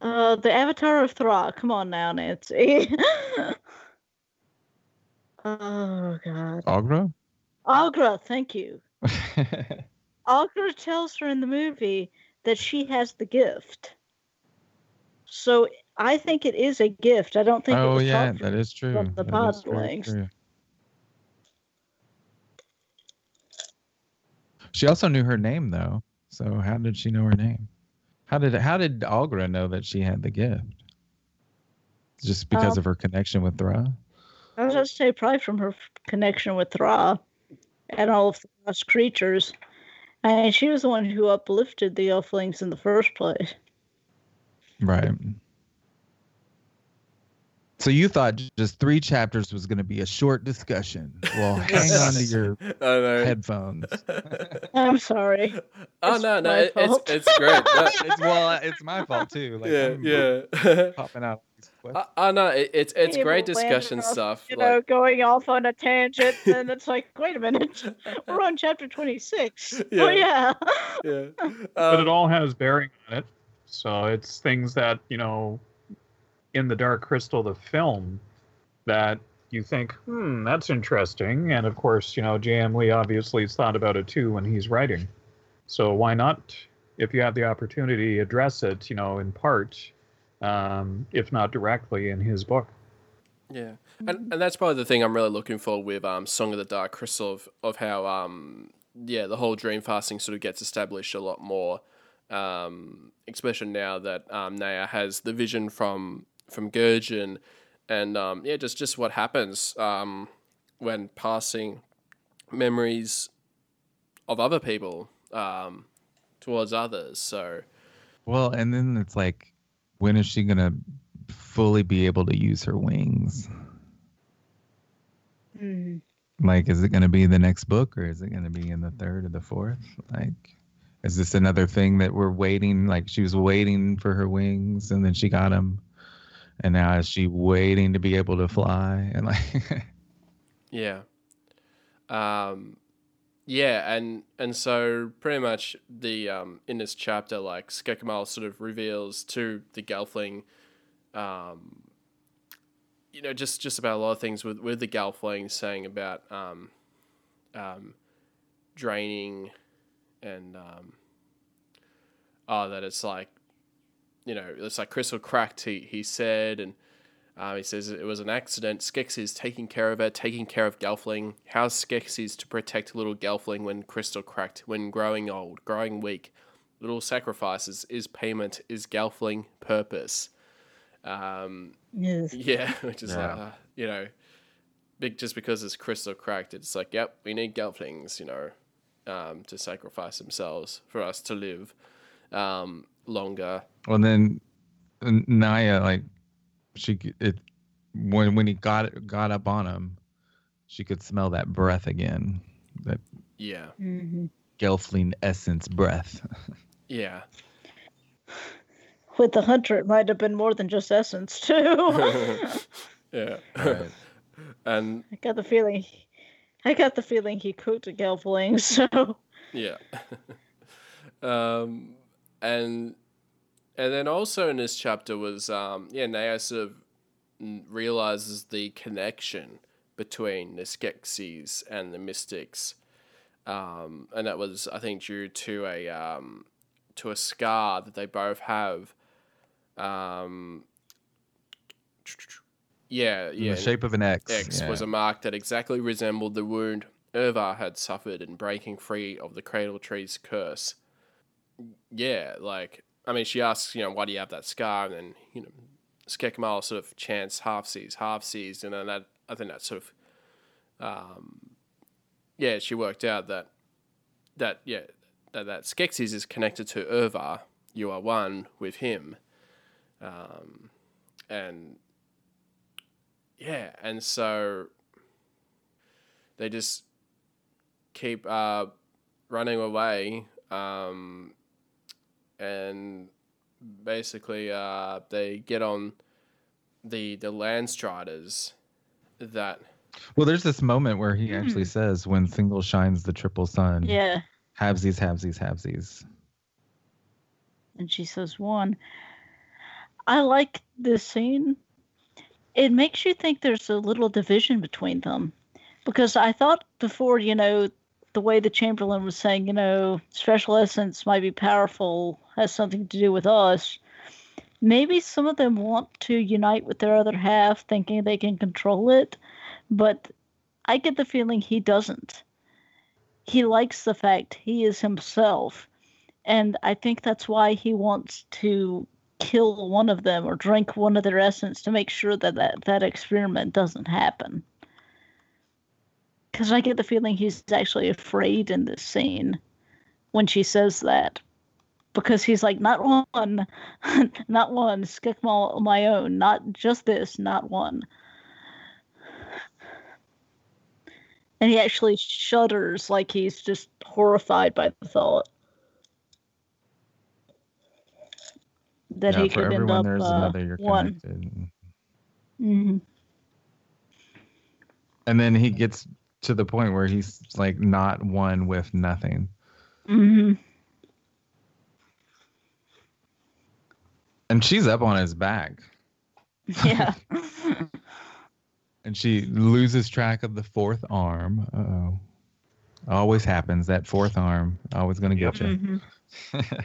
uh, the Avatar of Thra. Come on now, Nancy. oh God, Aughra? Aughra. Thank you. Aughra tells her in the movie that she has the gift. So I think it is a gift. I don't think. it oh, was yeah, that is true. from the That is very podlings. She also knew her name, though. So, how did she know her name? How did how did Aughra know that she had the gift? Just because Um, of her connection with Thra? I was going to say probably from her connection with Thra and all of the lost creatures. And she was the one who uplifted the Gelflings in the first place. Right. So you thought just three chapters was going to be a short discussion. Well, hang on to your I know. headphones. I'm sorry. oh It's no, no, it, it's it's great. No, It's well, it's my fault too. Like, yeah, I'm yeah. popping out. These questions. I, I know it, it's it's People great discussion off, stuff. You like- know, going off on a tangent, and it's like, wait a minute, we're on chapter 26. Oh, yeah. yeah. but Um, it all has bearing on it. So it's things that you know, in the Dark Crystal, the film, that you think, hmm, that's interesting. And of course, you know, J.M. Lee obviously has thought about it too when he's writing. So why not, if you have the opportunity, address it, you know, in part, um, if not directly, in his book. Yeah, and and that's probably the thing I'm really looking for with um Song of the Dark Crystal of, of how um yeah the whole dream fasting sort of gets established a lot more, um especially now that um Naia has the vision from from Gurjin, and um yeah just just what happens um when passing memories of other people um towards others. So Well, and then it's like, when is she gonna fully be able to use her wings? Mhm. Like, is it gonna be the next book, or is it gonna be in the third or the fourth? Like, is this another thing that we're waiting? Like, she was waiting for her wings, and then she got them, and now is she waiting to be able to fly? And like, Yeah. Um yeah, and and so pretty much the um in this chapter like Skekmal sort of reveals to the Gelfling um you know just just about a lot of things with with the Gelfling saying about um um draining and um oh that it's like you know it's like crystal cracked he he said and um, he says it was an accident. Skeksis taking care of it, taking care of Gelfling. How's Skeksis to protect little Gelfling when crystal cracked, when growing old, growing weak? Little sacrifices is payment, is Gelfling purpose. Um, Yes. yeah, which is like, uh, you know, big just because it's crystal cracked, it's like, yep, we need Gelflings, you know, um, to sacrifice themselves for us to live um, longer. well, then Naia, like, she c- it when when he got got up on him, she could smell that breath again, that Yeah, hmm Gelfling essence breath. yeah. With the hunter, it might have been more than just essence, too. yeah. Right. and I got the feeling. I got the feeling he cooked a gelfling, so. Yeah. um, and and then also in this chapter was um, yeah, Naia sort of realizes the connection between the Skeksis and the Mystics, um, and that was I think due to a um, to a scar that they both have. Um, yeah, In yeah. the shape of an X. X yeah. was a mark that exactly resembled the wound Irvar had suffered in breaking free of the Cradle Tree's curse. Yeah, like I mean, she asks, you know, why do you have that scar? And then you know, Skekmal sort of chants half seas, half seas, and then that I think that sort of, um, yeah, she worked out that that yeah that that Skeksis is connected to Irvar. You are one with him, um, and yeah, and so they just keep uh, running away, um, and basically uh, they get on the the land striders that Well, there's this moment where he actually Hmm. says, "When single shines the triple sun, Yeah. halvesies, halvesies, halvesies." And she says one. I like this scene. It makes you think there's a little division between them. Because I thought before, you know, the way the Chamberlain was saying, you know, special essence might be powerful, has something to do with us. Maybe some of them want to unite with their other half, thinking they can control it, but I get the feeling he doesn't. He likes the fact he is himself and I think that's why he wants to kill one of them or drink one of their essence to make sure that that, that experiment doesn't happen. Because I get the feeling he's actually afraid in this scene when she says that. Because he's like, not one, not one, Skekmal my own, not just this, not one. And he actually shudders like he's just horrified by the thought. that Yeah, he could end up there's uh, another. You're one. connected. hmm And then he gets to the point where he's like not one with nothing. hmm And she's up on his back. Yeah. And she loses track of the fourth arm. Uh oh. Always happens. That fourth arm always going to get you. Mhm.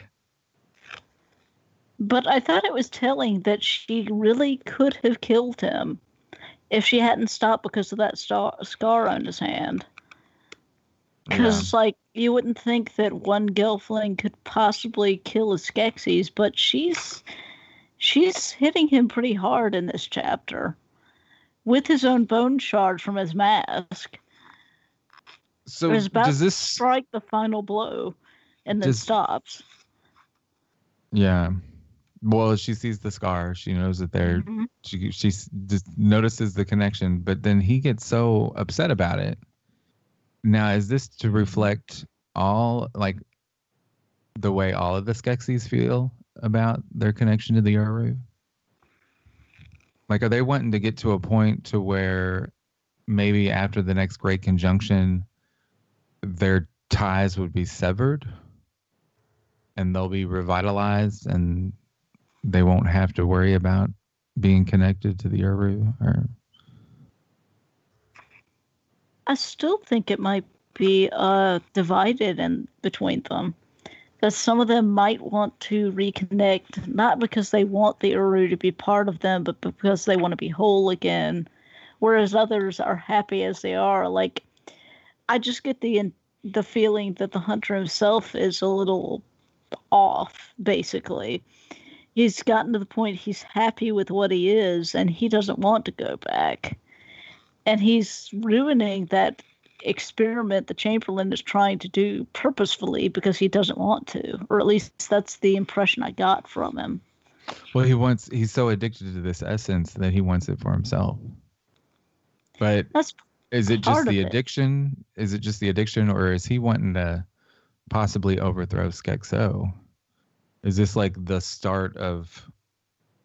But I thought it was telling that she really could have killed him if she hadn't stopped because of that star- scar on his hand. Because, like, you wouldn't think that one Gelfling could possibly kill a Skeksis, but she's she's hitting him pretty hard in this chapter with his own bone shard from his mask. So was about does to this? strike the final blow and then Does- stops. Yeah. Well, she sees the scar. She knows that they're. Mhm. She she just notices the connection, but then he gets so upset about it. Now, is this to reflect all like the way all of the Skeksis feel about their connection to the Uru? Like, are they wanting to get to a point to where maybe after the next Great Conjunction, their ties would be severed, and they'll be revitalized, and they won't have to worry about being connected to the Uru? Or I still think it might be uh, divided in between them. That some of them might want to reconnect, not because they want the Uru to be part of them, but because they want to be whole again. Whereas others are happy as they are. Like, I just get the the feeling that the hunter himself is a little off. Basically, he's gotten to the point he's happy with what he is, and he doesn't want to go back and he's ruining that experiment the Chamberlain is trying to do purposefully because he doesn't want to, or at least that's the impression I got from him. well, he wants he's so addicted to this essence that he wants it for himself. But That's is it just the addiction? Is it just the addiction, or is he wanting to possibly overthrow Skekso? Is this like the start of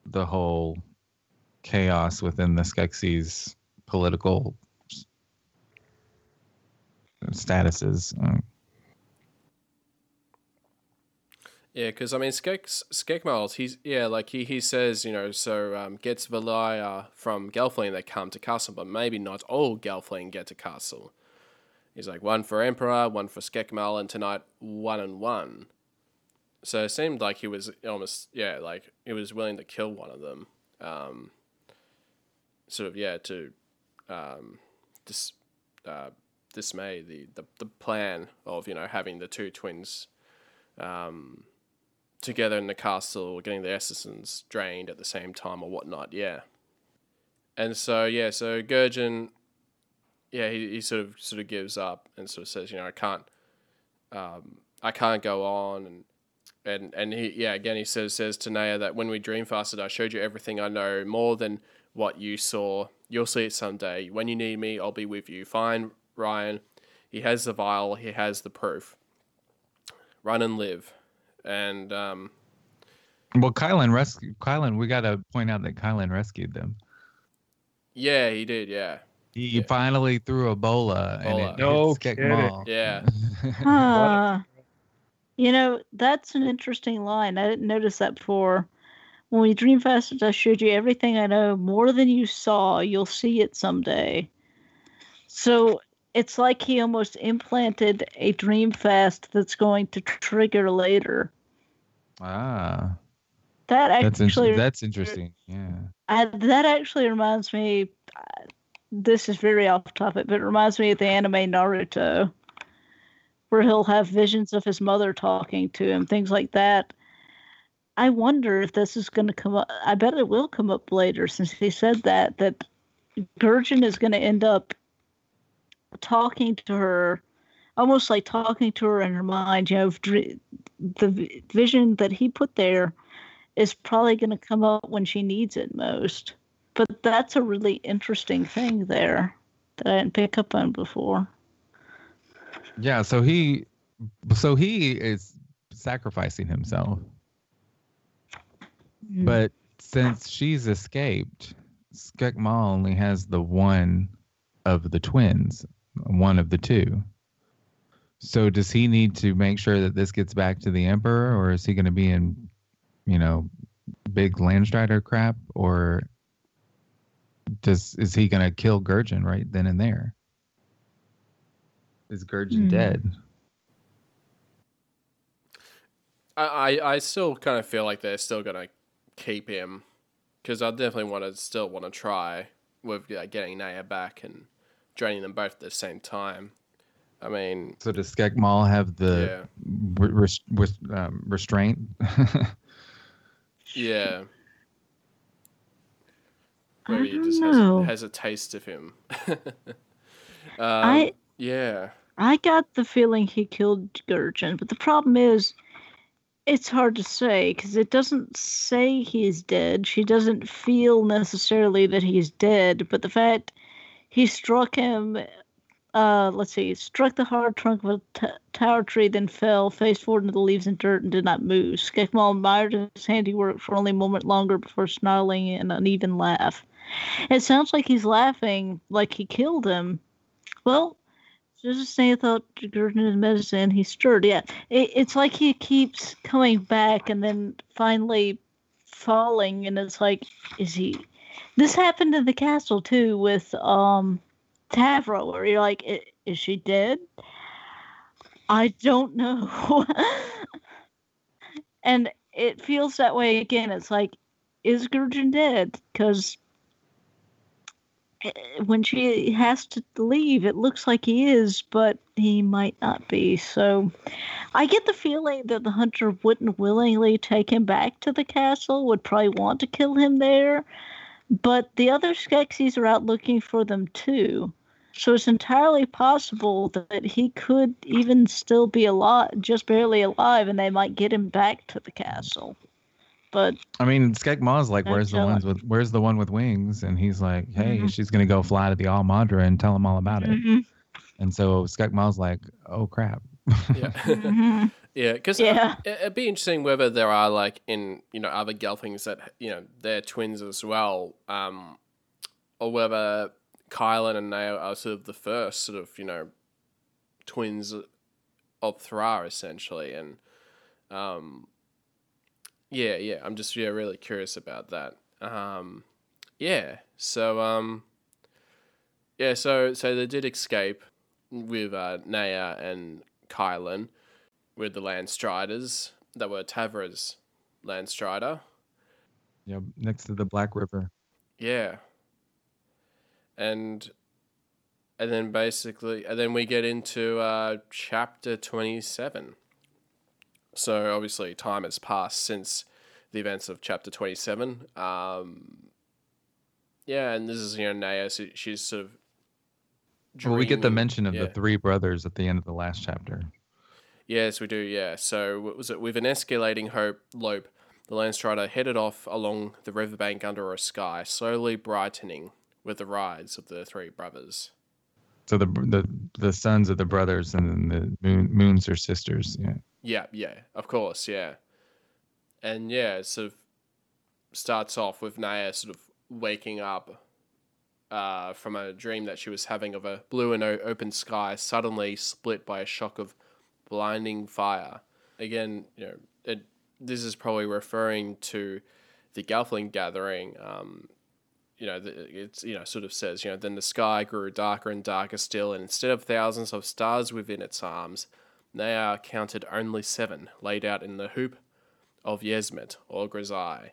the whole chaos within the Skeksis political statuses? Um, Yeah, because I mean, Skek he's yeah, like he, he says, you know, so um, gets vliya from Gelfling that come to castle, but maybe not all Gelfling get to castle. He's like one for Emperor, one for Skekmal, and tonight one and one. So it seemed like he was almost yeah, like he was willing to kill one of them. Um, sort of yeah to um, dis, uh, dismay the, the the plan of you know having the two twins um, together in the castle, or getting the essence drained at the same time or whatnot. Yeah, and so yeah, so Gurjin, yeah, he, he sort of sort of gives up and sort of says, you know, I can't, um, I can't go on and. And, and he yeah again he says says to Naia that when we dream fasted I showed you everything I know more than what you saw you'll see it someday when you need me I'll be with you find Rian he has the vial he has the proof run and live and um, Well, Kylan rescued Kylan. We got to point out that Kylan rescued them. yeah he did yeah He Yeah. finally threw a bola, and it No hit kidding. Yeah Huh. You know, that's an interesting line. I didn't notice that before. When we dream fasted, I showed you everything I know. More than you saw, you'll see it someday. So it's like he almost implanted a dream fast that's going to trigger later. Ah, That that's actually in- that's interesting. Yeah. I, that actually reminds me. uh, This is very off topic, but it reminds me of the anime Naruto, where he'll have visions of his mother talking to him, things like that. I wonder if this is going to come up. I bet it will come up later, since he said that that Gurjin is going to end up talking to her, almost like talking to her in her mind. You know, the vision that he put there is probably going to come up when she needs it most. But that's a really interesting thing there that I didn't pick up on before. Yeah. So he, so he is sacrificing himself, Hmm. but since she's escaped, Skekmal only has the one of the twins, one of the two. So does he need to make sure that this gets back to the emperor, or is he going to be in, you know, big Landstrider crap, or does is he going to kill Gurjin right then and there? Is Gurjin Hmm. dead? I, I, I still kind of feel like they're still gonna keep him because I definitely want to still want to try with uh, getting Naia back and draining them both at the same time. I mean, So does Skekmal have the yeah, re- res- with um, restraint? yeah. Maybe he don't just has, know. has a taste of him. um, I yeah, I got the feeling he killed Gurjin, but the problem is, it's hard to say because it doesn't say he's dead. She doesn't feel necessarily that he's dead, but the fact he struck him, uh, let's see, struck the hard trunk of a t- tower tree, then fell face forward into the leaves and dirt and did not move. Skekmal admired his handiwork for only a moment longer before snarling an uneven laugh. It sounds like he's laughing like he killed him. Well, just as Snake thought Gurdon his medicine, he stirred. Yeah, it, it's like he keeps coming back and then finally falling, and it's like, is he? This happened in the castle too with um Tavra, where you're like, "I- is she dead? I don't know. and it feels that way again. It's like, is Gurjin dead? Because when she has to leave, it looks like he is, but he might not be. So I get the feeling that the hunter wouldn't willingly take him back to the castle, would probably want to kill him there. But the other Skeksis are out looking for them too. So it's entirely possible that he could even still be alive, just barely alive, and they might get him back to the castle. But I mean, Skekmal's like, "Where's the telling- ones with? Where's the one with wings?" And he's like, "Hey, Mhm. she's gonna go fly to the All Maudra and tell him all about it." Mhm, And so Skekmal's like, "Oh crap." yeah. mhm. Yeah, because Yeah. it'd be interesting whether there are like in you know other Gelflings that you know they're twins as well, um, or whether Kylan and Nao are sort of the first sort of you know twins of Thra essentially, and um, Yeah, yeah. I'm just yeah really curious about that. Um, yeah. So um, yeah. So so they did escape with uh, Naia and Kylan with the Landstriders that were Tavra's Landstrider. Yeah, next to the Black River. Yeah. And and then basically and then we get into uh chapter 27. So obviously time has passed since the events of chapter 27. Um yeah, and this is you know Naia so she's sort of Well, we get the mention of yeah. the three brothers at the end of the last chapter. Yes, we do. Yeah. So what was it with an escalating hope lope? The Landstrider headed off along the riverbank under a sky, slowly brightening with the rides of the three brothers. So the the the suns of the brothers and then the moon, moons are sisters. Yeah. Yeah, yeah, of course, yeah. And yeah, it sort of starts off with Naia sort of waking up uh, from a dream that she was having of a blue and open sky suddenly split by a shock of blinding fire. Again, you know, it, this is probably referring to the Gelfling gathering. Um, you know, the, it's you know sort of says you know then the sky grew darker and darker still, and instead of thousands of stars within its arms, they are counted only seven laid out in the hoop of Yesmet or Grisai.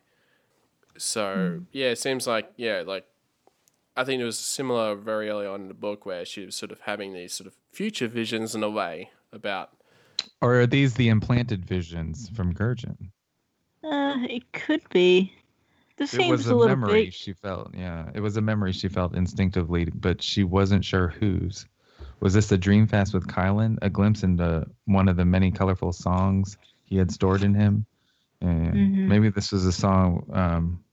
So yeah, it seems like yeah, like I think it was similar very early on in the book where she was sort of having these sort of future visions in a way about Or are these the implanted visions from Gurjin? Uh, it could be. This It seems was a, a little memory big. she felt. Yeah, it was a memory she felt instinctively, but she wasn't sure whose. Was this a dream fast with Kylan? A glimpse into one of the many colorful songs he had stored in him? And Mhm. Maybe this was a song. Um,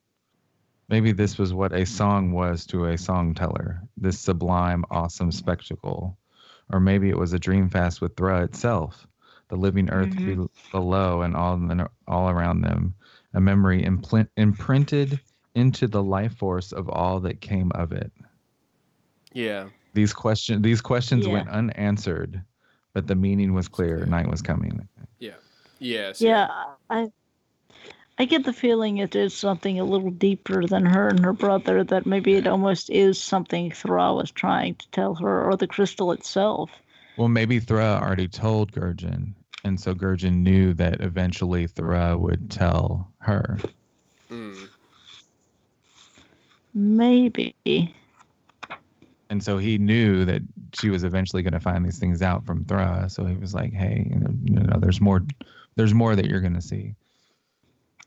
maybe this was what a song was to a song teller. This sublime, awesome spectacle, or maybe it was a dream fast with Thra itself, the living earth Mhm. below and all all around them, a memory implint, imprinted into the life force of all that came of it. yeah These question these questions Yeah. went unanswered, but the meaning was clear. Night was coming. Yeah. Yes Yeah, I I get the feeling it is something a little deeper than her and her brother. That maybe it almost is something Thra was trying to tell her, or the crystal itself. Well, maybe Thra already told Gurjin, and so Gurjin knew that eventually Thra would tell her. Mm. Maybe. And so he knew that she was eventually going to find these things out from Thra. So he was like, "Hey, you know, you know there's more, there's more that you're going to see."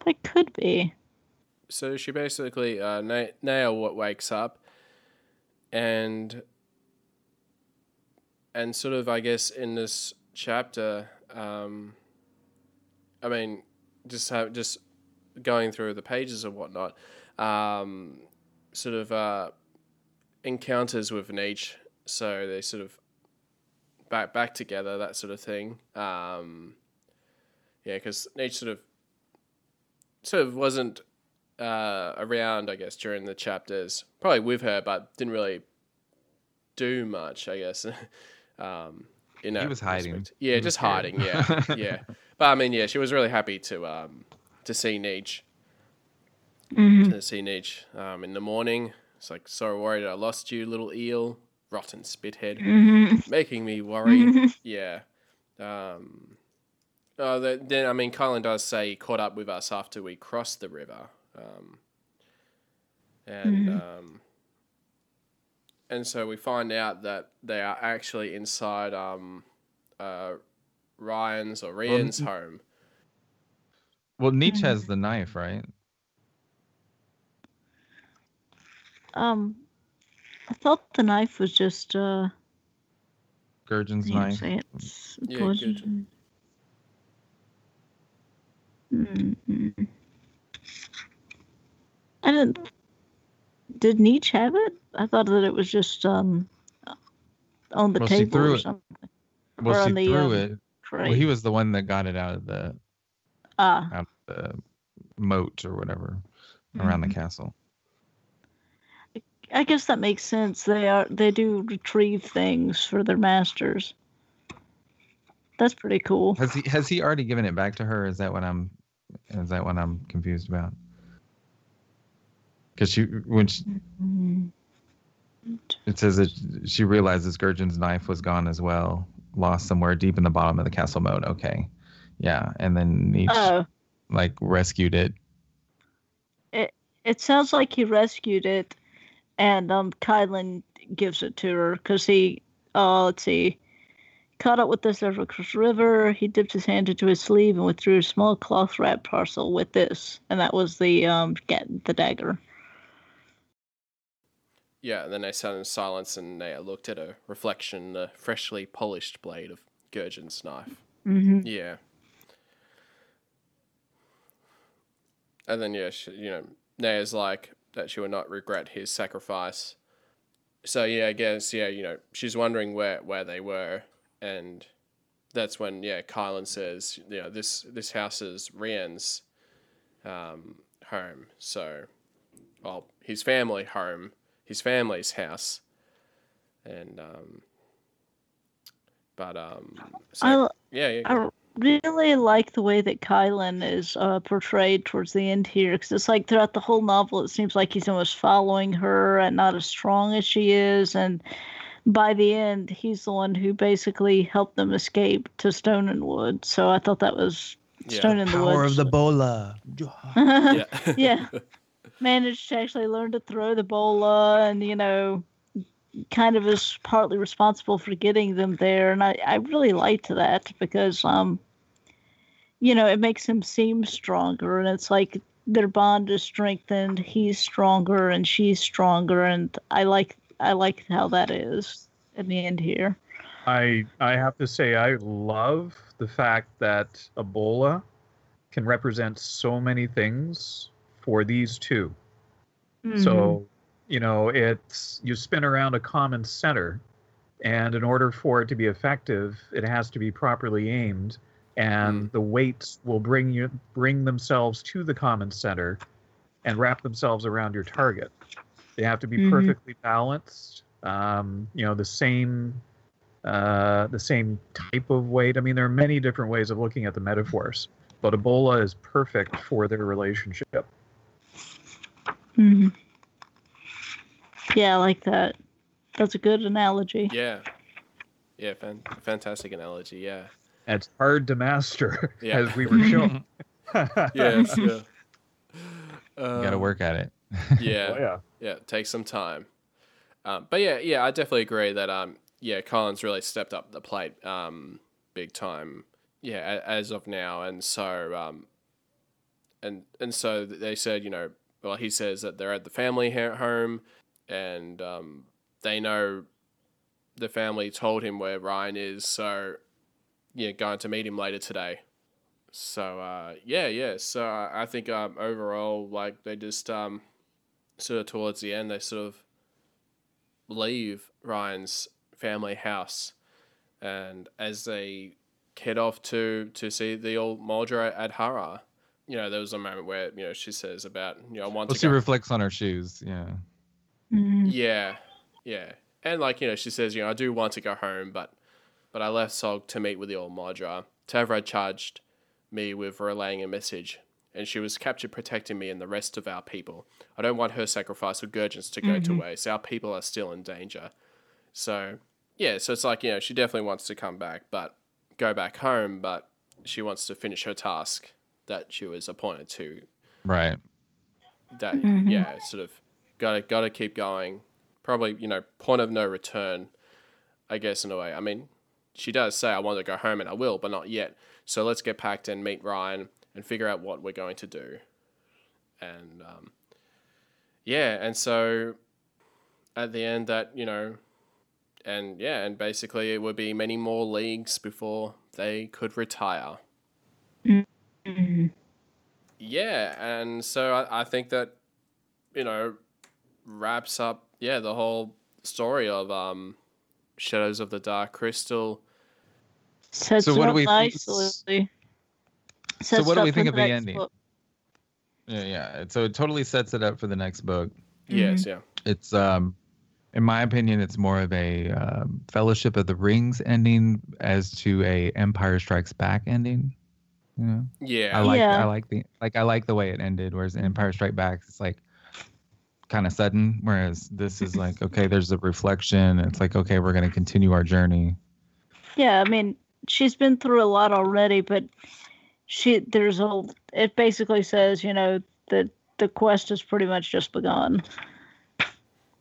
It could be. so she basically uh, Na- Naia wa- wakes up and and sort of I guess in this chapter um, I mean just have, just going through the pages and whatnot um, sort of uh, encounters with Neech so they sort of back back together that sort of thing um, yeah because Neech sort of sort of wasn't uh, around, I guess, during the chapters. Probably with her, but didn't really do much, I guess. um, in He was hiding. respect. Yeah, was just hiding. Yeah, yeah. But I mean, yeah, she was really happy to um, to see Neech. Mhm. To see Neech um, in the morning. It's like, so worried I lost you, little eel, rotten spithead, Mhm. making me worry. Mhm. Yeah. Um, oh, the, then I mean, Kylan does say he caught up with us after we crossed the river, um, and um, and so we find out that they are actually inside um, uh, Rian's or Rian's n- home. Well, Neech has the knife, right? Um, I thought the knife was just uh. Gurjin's knife. It's- Yeah, wasn't- Mm-mm. I didn't. Did Neech have it? I thought that it was just um on the Well, table or it. something. Well, or she on the, threw um, it. Well, he was the one that got it out of the ah, out of the moat or whatever around Mm-hmm. the castle. I guess that makes sense. They are they do retrieve things for their masters. That's pretty cool. Has he has he already given it back to her? Is that what I'm Is that what I'm confused about? Because she when she, Mhm. it says that she realizes Gurjin's knife was gone as well, lost somewhere deep in the bottom of the castle moat. Okay, yeah, and then Neech Oh, like rescued it. it it sounds like he rescued it, and um, Kylan gives it to her because he, uh, let's see, caught up with this over across the river. He dipped his hand into his sleeve and withdrew a small cloth wrapped parcel with this, and that was the um, get the dagger. Yeah, and then they sat in silence and they looked at a reflection, the freshly polished blade of Gurjin's knife. Mm-hmm. Yeah. And then, yeah, she, you know, Naia's like that she would not regret his sacrifice. So, yeah, I guess, yeah, you know, she's wondering where, where they were. And that's when, yeah, Kylan says, you know, this, this house is Rian's um, home. So, well, his family home, his family's house. And, um, but, um, so, I, yeah, yeah. I really like the way that Kylan is uh, portrayed towards the end here because it's like throughout the whole novel, it seems like he's almost following her and not as strong as she is. And by the end, he's the one who basically helped them escape to Stone and Wood. So I thought that was Yeah. Stone in the Power Woods. of the bola. yeah. yeah. Managed to actually learn to throw the bola and, you know, kind of is partly responsible for getting them there. And I, I really liked that because, um, you know, it makes him seem stronger. And it's like their bond is strengthened. He's stronger and she's stronger. And I like, I like how that is in the end here. I I have to say I love the fact that a bola can represent so many things for these 2 Mm-hmm. So, you know, it's you spin around a common center, and in order for it to be effective, it has to be properly aimed, and the weights will bring you bring themselves to the common center, and wrap themselves around your target. They have to be Mhm. perfectly balanced. Um, you know, the same uh, the same type of weight. I mean, there are many different ways of looking at the metaphors, but a bola is perfect for their relationship. Mhm. Yeah, I like that. That's a good analogy. Yeah. Yeah, fan- fantastic analogy. Yeah. It's hard to master, Yeah. as we were shown. Yes. Yeah. You got to Um, work at it. Yeah. Oh, yeah. Yeah. Take some time. Um, but yeah, yeah, I definitely agree that um, yeah, Collins really stepped up the plate um, big time. Yeah, as of now, and so um, and and so they said, you know, well, he says that they're at the family home, and um, they know the family told him where Rian is, so yeah, going to meet him later today. So uh, yeah, yeah. So I, I think um, overall, like they just um, sort of towards the end, they sort of leave Rian's family house, and as they head off to to see the All-Maudra at Ha'rar, you know, there was a moment where you know she says about you know I want Well, to she go reflects on her shoes. Yeah. Mhm. yeah, yeah, and like you know, she says, you know, I do want to go home, but but I left Sog to meet with the All-Maudra. Tavra charged me with relaying a message, and she was captured protecting me and the rest of our people. I don't want her sacrifice of Gurjin's to go to waste. Our people are still in danger. So yeah, so it's like you know, she definitely wants to come back, but go back home, but she wants to finish her task that she was appointed to Right. that Mhm. yeah, sort of gotta gotta keep going. Probably, you know, point of no return, I guess in a way. I mean, she does say I want to go home and I will, but not yet. So let's get packed and meet Rian and figure out what we're going to do. And um, yeah, and so at the end that, you know, and yeah, and basically it would be many more leagues before they could retire. Mhm. Yeah, and so I, I think that you know wraps up yeah the whole story of um Shadows of the Dark Crystal. Sets So what do we think- nicely. So what do we think of the next ending? book. Yeah, yeah. So it totally sets it up for the next book. Yes, yeah. It's um in my opinion it's more of a um, fellowship of the rings ending as to a empire strikes back ending You know? Yeah. I like Yeah. I like the like I like the way it ended. Whereas in Empire Strike Back, it's like kind of sudden. Whereas this is like okay, there's a reflection. It's like okay, we're gonna continue our journey. Yeah, I mean, she's been through a lot already, but she there's a it basically says, you know, that the quest has pretty much just begun.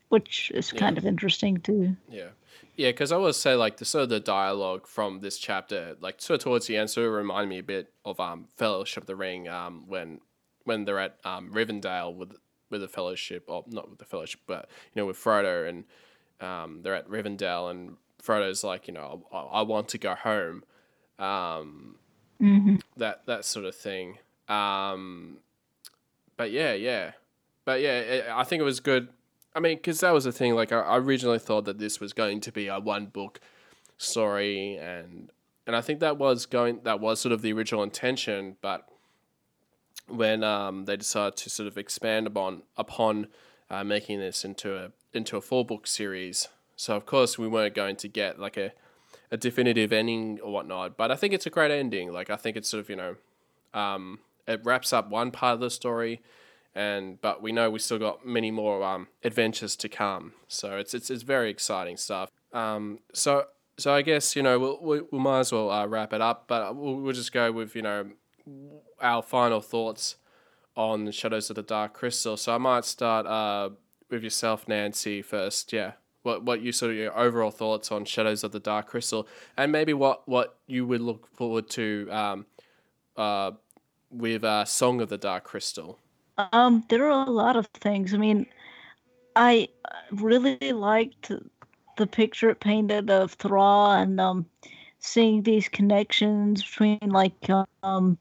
Which is Yeah. kind of interesting too. Yeah. Yeah, because I always say like the sort of the dialogue from this chapter, like sort of towards the end, sort of reminded me a bit of um Fellowship of the Ring, um when when they're at um Rivendell with with the Fellowship, or not with the Fellowship, but you know with Frodo and um they're at Rivendell and Frodo's like you know I, I want to go home, um hmm that that sort of thing. Um, but yeah, yeah, but yeah, it, I think it was good. I mean, because that was the thing. Like, I, originally thought that this was going to be a one book story, and and I think that was going that was sort of the original intention. But when um, they decided to sort of expand upon upon uh, making this into a into a four book series, so of course we weren't going to get like a a definitive ending or whatnot. But I think it's a great ending. Like I think it's sort of you know, um, it wraps up one part of the story, and but we know we still got many more um, adventures to come. So it's it's it's very exciting stuff. Um, so so I guess you know we'll we, we might as well uh, wrap it up, but we'll, we'll just go with you know our final thoughts on Shadows of the Dark Crystal. So I might start uh, with yourself, Nancy, first. Yeah, what what you sort of your overall thoughts on Shadows of the Dark Crystal, and maybe what what you would look forward to um, uh, with uh, Song of the Dark Crystal. Um, there are a lot of things. I mean, I really liked the picture it painted of Thra and um, seeing these connections between like um,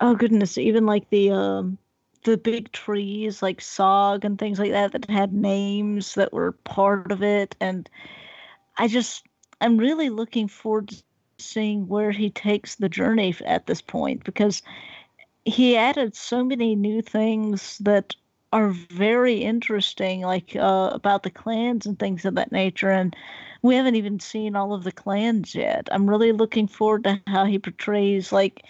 oh goodness, even like the um, the big trees like Sog and things like that that had names that were part of it, and I just I'm really looking forward to seeing where he takes the journey at this point because he added so many new things that are very interesting, like uh, about the clans and things of that nature. And we haven't even seen all of the clans yet. I'm really looking forward to how he portrays like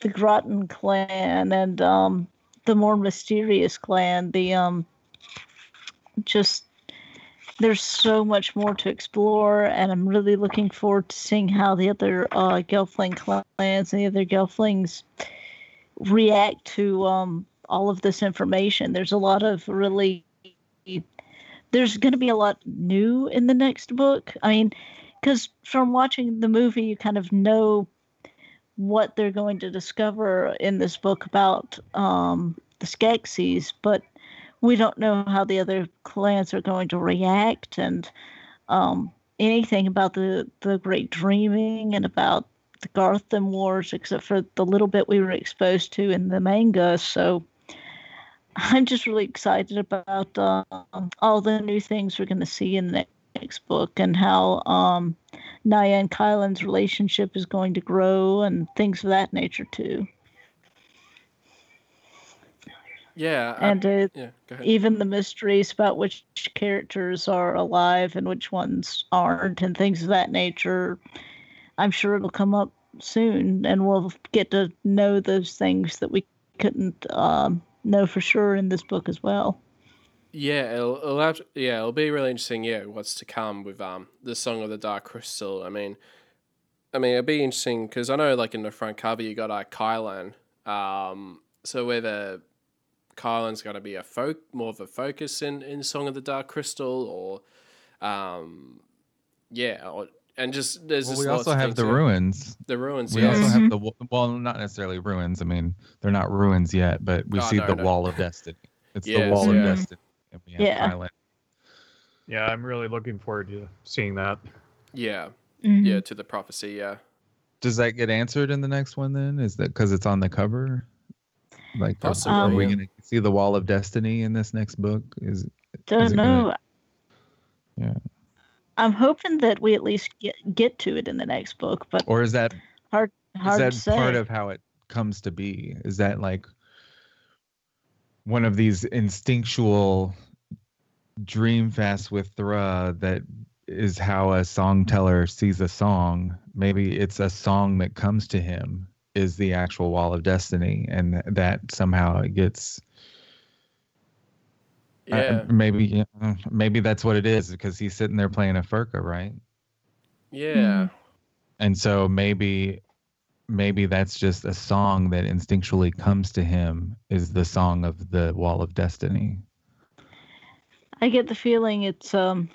the Grottan clan and um, the more mysterious clan. The um, just there's so much more to explore, and I'm really looking forward to seeing how the other uh, Gelfling clans and the other Gelflings react to um, all of this information. There's a lot of really, there's going to be a lot new in the next book. I mean, because from watching the movie, you kind of know what they're going to discover in this book about um, the Skeksis, but we don't know how the other clans are going to react and um, anything about the, the Great Dreaming and about the Garthim Wars, except for the little bit we were exposed to in the manga. So I'm just really excited about um, all the new things we're going to see in the next book and how um, Naia and Kylan's relationship is going to grow and things of that nature too. Yeah, I- And uh, yeah. Even the mysteries about which characters are alive and which ones aren't and things of that nature i'm sure it'll come up soon and we'll get to know those things that we couldn't um, know for sure in this book as well Yeah, it'll, it'll have, yeah, it'll be really interesting. Yeah, what's to come with um the Song of the Dark Crystal. I mean, I mean, it'd be interesting because I know, like in the front cover, you got uh, Kylan. Um, so whether Kylan's going to be a folk more of a focus in in Song of the Dark Crystal, or um, yeah, or, and just there's Well, just we also have the there. ruins. The ruins. We yes. also have the well, not necessarily ruins. I mean, they're not ruins yet, but we Oh, see no, the no. wall of destiny. It's the wall yeah. of destiny. And we have Yeah. Kylan. Yeah, I'm really looking forward to seeing that. yeah, Mhm. yeah, to the prophecy. Yeah. Does that get answered in the next one? Then is that because it's on the cover? Like, are- Possibly, are we yeah. going to see the wall of destiny in this next book? Is don't Is it gonna- know Yeah. I'm hoping that we at least get, get to it in the next book but or is that hard is hard that to say part of how it comes to be? Is that like one of these instinctual dream fast with Thra that is how a song teller sees a song? Maybe it's a song that comes to him is the actual wall of destiny, and that somehow it gets. Uh, Yeah, maybe yeah, maybe that's what it is because he's sitting there playing a firca, right? yeah, And so maybe maybe that's just a song that instinctually comes to him is the song of the wall of destiny. I get the feeling it's um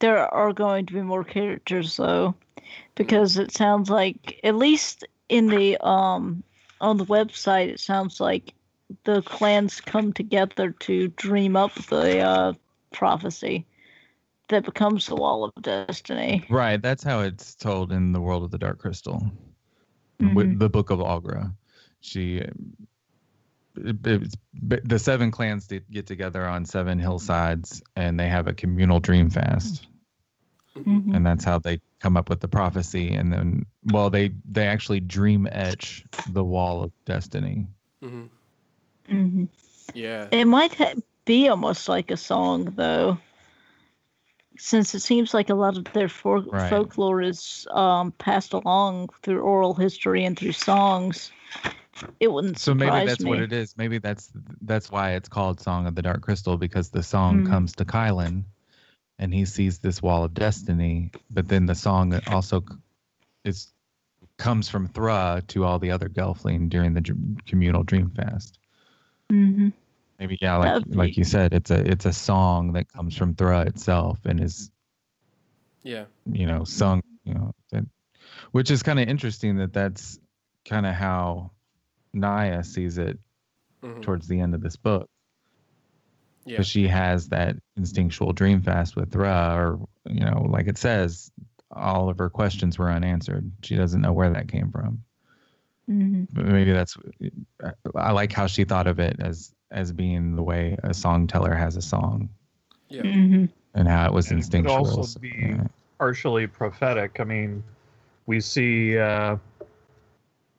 there are going to be more characters though because it sounds like at least in the um on the website it sounds like the clans come together to dream up the uh prophecy that becomes the wall of destiny. Right, that's how it's told in the world of the dark crystal. Mhm. With the book of Aughra. She it- it's, the seven clans did get together on seven hillsides and they have a communal dream fast. Mhm. and that's how they come up with the prophecy and then well they they actually dream etch the wall of destiny hmm Mhm. yeah, It might ha- be almost like a song, though, since it seems like a lot of their for- Right. folklore is um, passed along through oral history and through songs. It wouldn't so surprise maybe that's me. what it is maybe that's that's why it's called song of the dark crystal because the song Mhm. comes to kylan and he sees this wall of destiny but then the song also c- is comes from thra to all the other gelfling during the dr- communal dream fast hmm maybe yeah like would like you said it's a it's a song that comes from thra itself and is yeah, you know sung you know that, which is kind of interesting that that's kind of how naia sees it mhm, towards the end of this book. Yeah, because she has that instinctual dream fast with Thra, or you know like it says all of her questions were unanswered. She doesn't know where that came from hmm maybe that's i like how she thought of it as as being the way a song teller has a song yeah, hmm and how it was And it could also So, be- yeah. partially prophetic. I mean, we see uh,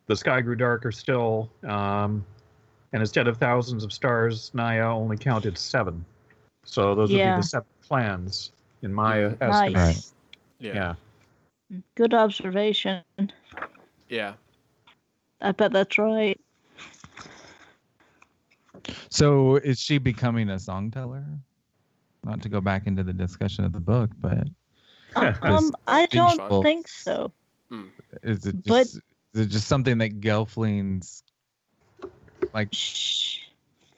the sky grew darker still, um, and instead of thousands of stars, Naia only counted seven. So those would be the seven clans in my Nice. estimate. Right. yeah, Yeah. Good observation. yeah. I bet that's right. So is she becoming a song teller? Not to go back into the discussion of the book, but Um, I don't instinctual- think so. is it But- just, is it just something that Gelflings like? Shh.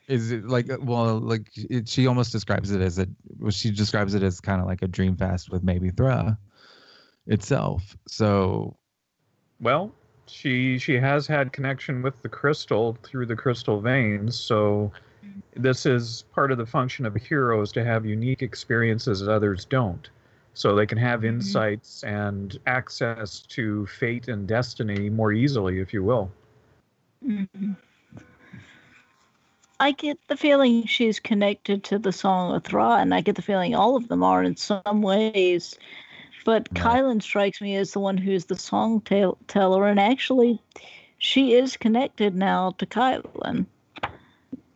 Is it like well, like it, she almost describes it as a well, she describes it as kind of like a dream fast with maybe Thra itself. So Well, she she has had connection with the crystal through the crystal veins, so this is part of the function of a hero is to have unique experiences that others don't. So they can have insights and access to fate and destiny more easily, if you will. Mhm. I get the feeling she's connected to the Song of Thra, and I get the feeling all of them are in some ways. But Right. Kylan strikes me as the one who's the song tell- teller, and actually, she is connected now to Kylan.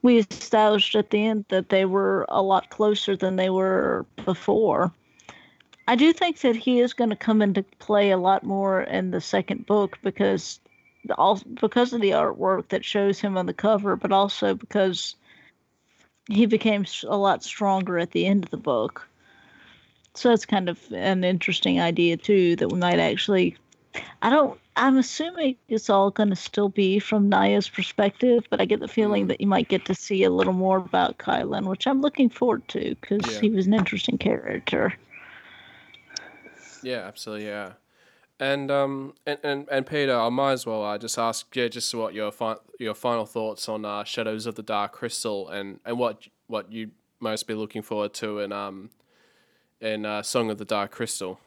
We established at the end that they were a lot closer than they were before. I do think that he is going to come into play a lot more in the second book because all because of the artwork that shows him on the cover, but also because he became a lot stronger at the end of the book. So that's kind of an interesting idea too that we might actually. I don't. I'm assuming it's all going to still be from Naia's perspective, but I get the feeling that you might get to see a little more about Kylan, which I'm looking forward to because Yeah. he was an interesting character. Yeah, absolutely. Yeah, and um, and and, and Peter, I might as well uh, just ask, yeah, just what your fi- your final thoughts on uh, Shadows of the Dark Crystal, and and what what you most be looking forward to and um, in uh, Song of the Dark Crystal.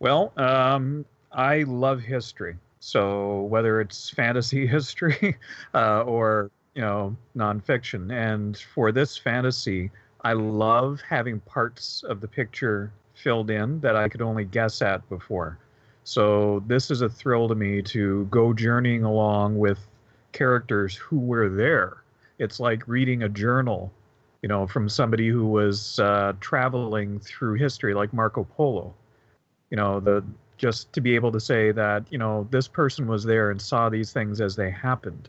Well, um, I love history. So whether it's fantasy history uh, or you know nonfiction, and for this fantasy, I love having parts of the picture filled in that I could only guess at before. So this is a thrill to me to go journeying along with characters who were there. It's like reading a journal, you know, from somebody who was uh, traveling through history, like Marco Polo. You know the just to be able to say that you know this person was there and saw these things as they happened.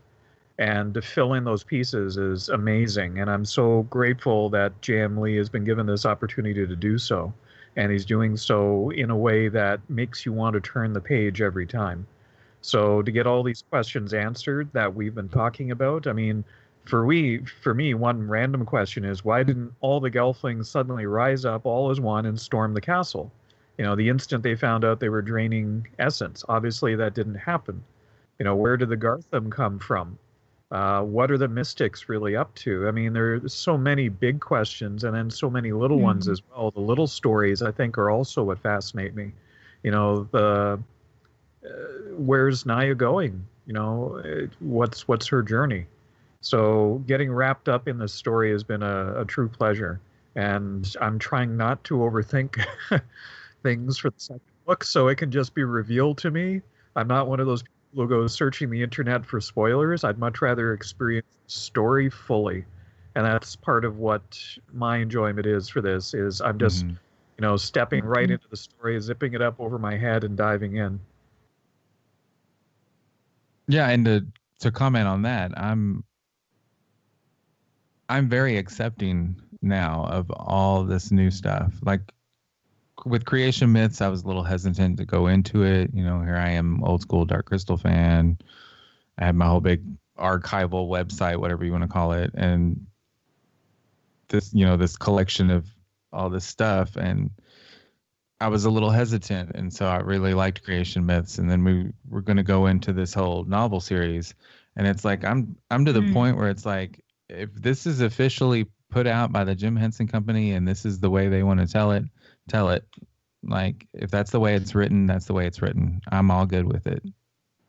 And to fill in those pieces is amazing. And i'm so grateful that j.m lee has been given this opportunity to do so. And he's doing so in a way that makes you want to turn the page every time. So to get all these questions answered that we've been talking about i mean for we for me one random question is why didn't all the gelflings suddenly rise up all as one and storm the castle? You know the instant they found out they were draining essence obviously that didn't happen. You know where did the garthim come from? Uh, what are the mystics really up to? I mean there's so many big questions and then so many little mm-hmm. ones as well. The little stories i think are also what fascinate me. You know the uh, where's naia going? You know what's what's her journey so getting wrapped up in this story has been a, a true pleasure and i'm trying not to overthink things for the second book so it can just be revealed to me. I'm not one of those people who go searching the internet for spoilers. I'd much rather experience the story fully. And that's part of what my enjoyment is for this is I'm just, mm-hmm. you know, stepping right mm-hmm. into the story, zipping it up over my head and diving in. Yeah, and to to comment on that, I'm I'm very accepting now of all this new stuff. Like with creation myths, I was a little hesitant to go into it. You know, here I am, old school Dark Crystal fan. I had my whole big archival website, whatever you want to call it, and this, you know, this collection of all this stuff, and I was a little hesitant, and so I really liked creation myths. And then we were going to go into this whole novel series, and it's like I'm I'm to the mm. point where it's like if this is officially put out by the Jim Henson Company and this is the way they want to tell it, tell it. Like if that's the way it's written, that's the way it's written. I'm all good with it.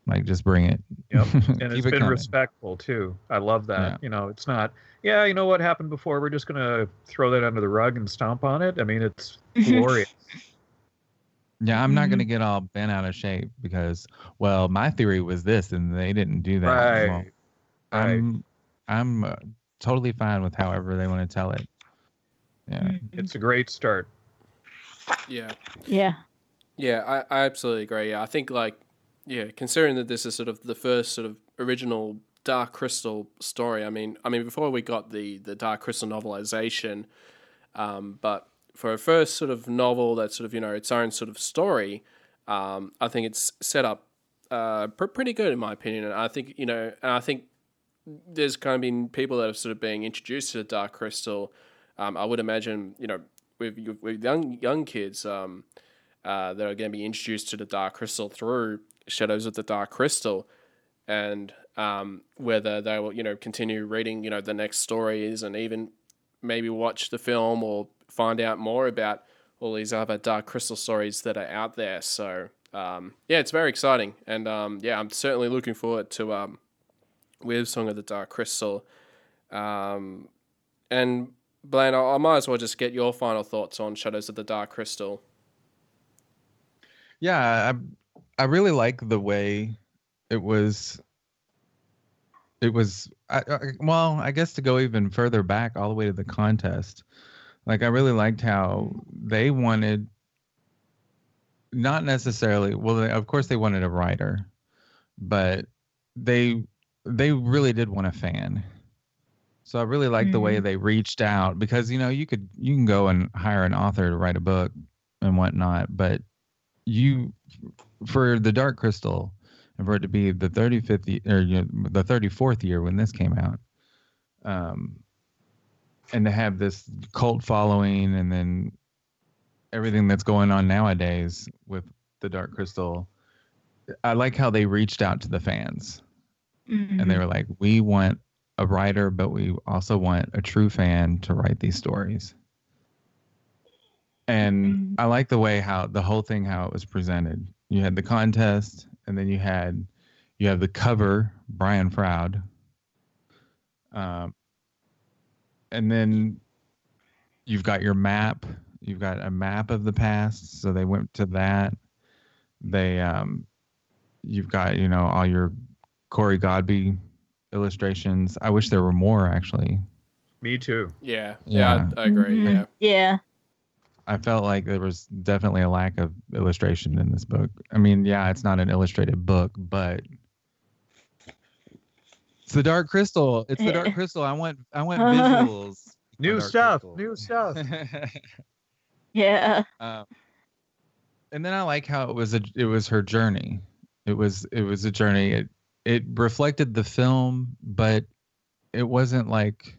Like just bring it. Yep. And it's it been coming. respectful too. I love that. Yeah. You know, it's not yeah, you know what happened before, we're just gonna throw that under the rug and stomp on it. I mean it's glorious. Yeah, I'm not going to mm-hmm. get all bent out of shape because, well, my theory was this, and they didn't do that. Right. Well, I'm, I'm uh, totally fine with however they want to tell it. Yeah, mm-hmm. it's a great start. Yeah. Yeah. Yeah, I, I absolutely agree. Yeah, I think like yeah, considering that this is sort of the first sort of original Dark Crystal story. I mean, I mean before we got the the Dark Crystal novelization, um, but for a first sort of novel that's sort of you know its own sort of story, um, I think it's set up uh, pr- pretty good in my opinion. And I think you know, and I think there's kind of been people that are sort of being introduced to the Dark Crystal. Um, I would imagine you know with with young young kids um, uh, that are going to be introduced to the Dark Crystal through Shadows of the Dark Crystal, and um, whether they will you know continue reading you know the next stories and even maybe watch the film or find out more about all these other Dark Crystal stories that are out there. So um, yeah, it's very exciting, and um, yeah, I'm certainly looking forward to um, with Song of the Dark Crystal. Um, and Blaine, I, I might as well just get your final thoughts on Shadows of the Dark Crystal. Yeah, I I really like the way it was. It was I, I, well, I guess to go even further back, all the way to the contest. Like I really liked how they wanted, not necessarily. Well, of course they wanted a writer, but they they really did want a fan so I really like mm-hmm. the way mm-hmm. they reached out because you know you could you can go and hire an author to write a book and whatnot, but you for the Dark Crystal and for it to be the 35th or you know, the 34th year when this came out, um, and to have this cult following and then everything that's going on nowadays with the Dark Crystal, I like how they reached out to the fans. Mm-hmm. And they mm-hmm. were like, we want a writer, but we also want a true fan to write these stories. And mm-hmm. I like the way how the whole thing how it was presented. You had the contest, and then you had you have the cover, Brian Froud. Um, and then you've got your map. You've got a map of the past, so they went to that. They um, you've got you know all your Cory Godbey illustrations. I wish there were more actually. Me too. Yeah. Yeah, yeah I, I, agree. Mm-hmm. Yeah. Yeah. I felt like there was definitely a lack of illustration in this book. I mean, yeah, it's not an illustrated book, but it's the Dark Crystal. It's the Dark Crystal. I want I want visuals. New stuff. Crystal. New stuff. Yeah. um, and then I like how it was a it was her journey. It was it was a journey. It it reflected the film, but it wasn't like.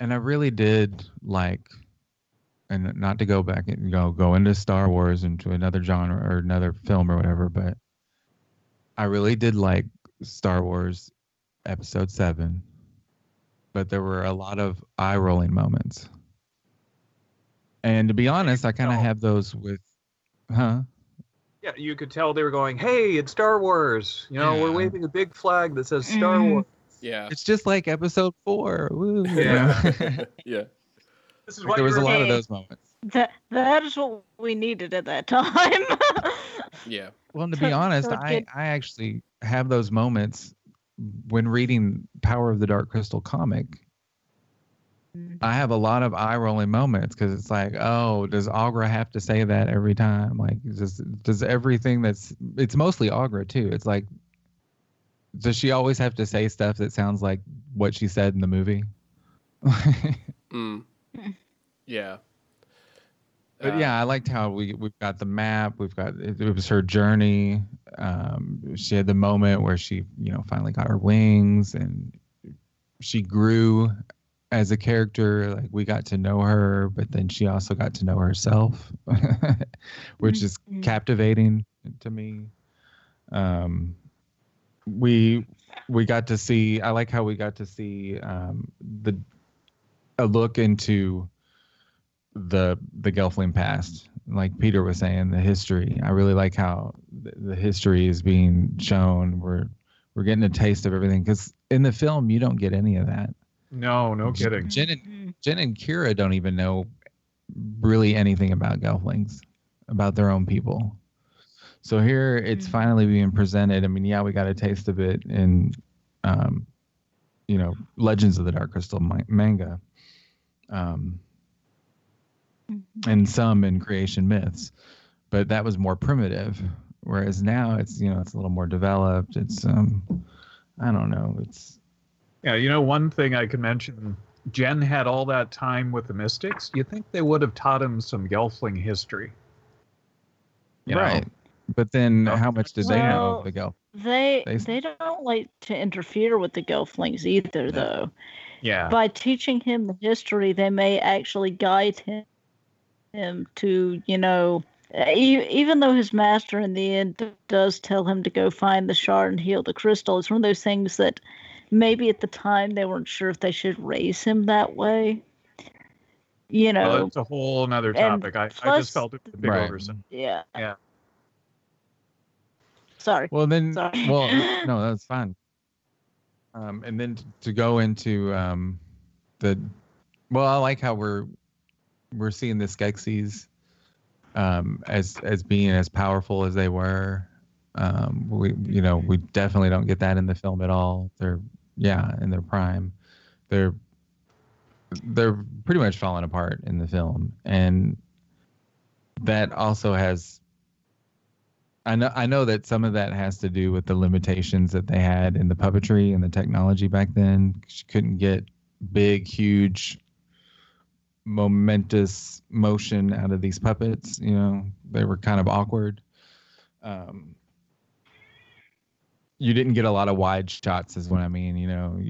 And I really did like, and not to go back and go go into Star Wars into another genre or another film or whatever, but I really did like Star Wars Episode Seven. But there were a lot of eye rolling moments. And to be honest, I kind of have those with, huh? Yeah, you could tell they were going, "Hey, it's Star Wars." You know, we're waving a big flag that says Star Mhm. Wars. Yeah. It's just like episode four. Woo, Yeah. Yeah. This is Like, there was a lot of those moments. That that is what we needed at that time. Yeah. Well, and to be honest, so I I actually have those moments when reading Power of the Dark Crystal comic. Mm. I have a lot of eye rolling moments because it's like, oh, does Aughra have to say that every time? Like, does does everything that's it's mostly Aughra too. It's like, does she always have to say stuff that sounds like what she said in the movie? Mm. Yeah. But Uh, yeah, I liked how we we've got the map. We've got it, it was her journey. Um, she had the moment where she, you know, finally got her wings, and she grew as a character. Like we got to know her, but then she also got to know herself, which is Mhm. captivating to me. Um, we we got to see. I like how we got to see um, the a look into the the Gelfling past. Like Peter was saying, the history. I really like how the, the history is being shown. We're we're getting a taste of everything because in the film you don't get any of that. No, no kidding. Jen and Mhm. Jen and Kira don't even know really anything about Gelflings, about their own people. So here it's Mhm. finally being presented. I mean, yeah, we got a taste of it in, um, you know, Legends of the Dark Crystal ma- manga, um, and some in Creation Myths, but that was more primitive. Whereas now it's you know it's a little more developed. It's um, I don't know. It's Yeah, you know, one thing I could mention Jen had all that time with the Mystics. You think they would have taught him some Gelfling history? You know? right. But then, how much did they know of the Gelf? They They- they don't like to interfere with the Gelflings either, though. Yeah. By teaching him the history, they may actually guide him him to, you know, e- even though his master in the end does tell him to go find the shard and heal the crystal, it's one of those things that maybe at the time they weren't sure if they should raise him that way. You know, Well, it's a whole nother and topic. I, I plus- just felt it was a big Right. oversight. yeah. Yeah. Sorry. Well, then, Sorry. well, no, that's fine. Um, and then t- to go into um, the, well, I like how we're we're seeing the Skeksis um, as as being as powerful as they were. Um, we, you know, we definitely don't get that in the film at all. They're, yeah, in their prime. They're they're pretty much falling apart in the film, and that also has I know I know that some of that has to do with the limitations that they had in the puppetry and the technology back then. She couldn't get big, huge, momentous motion out of these puppets. You know, they were kind of awkward. Um, you didn't get a lot of wide shots, is what I mean. You know,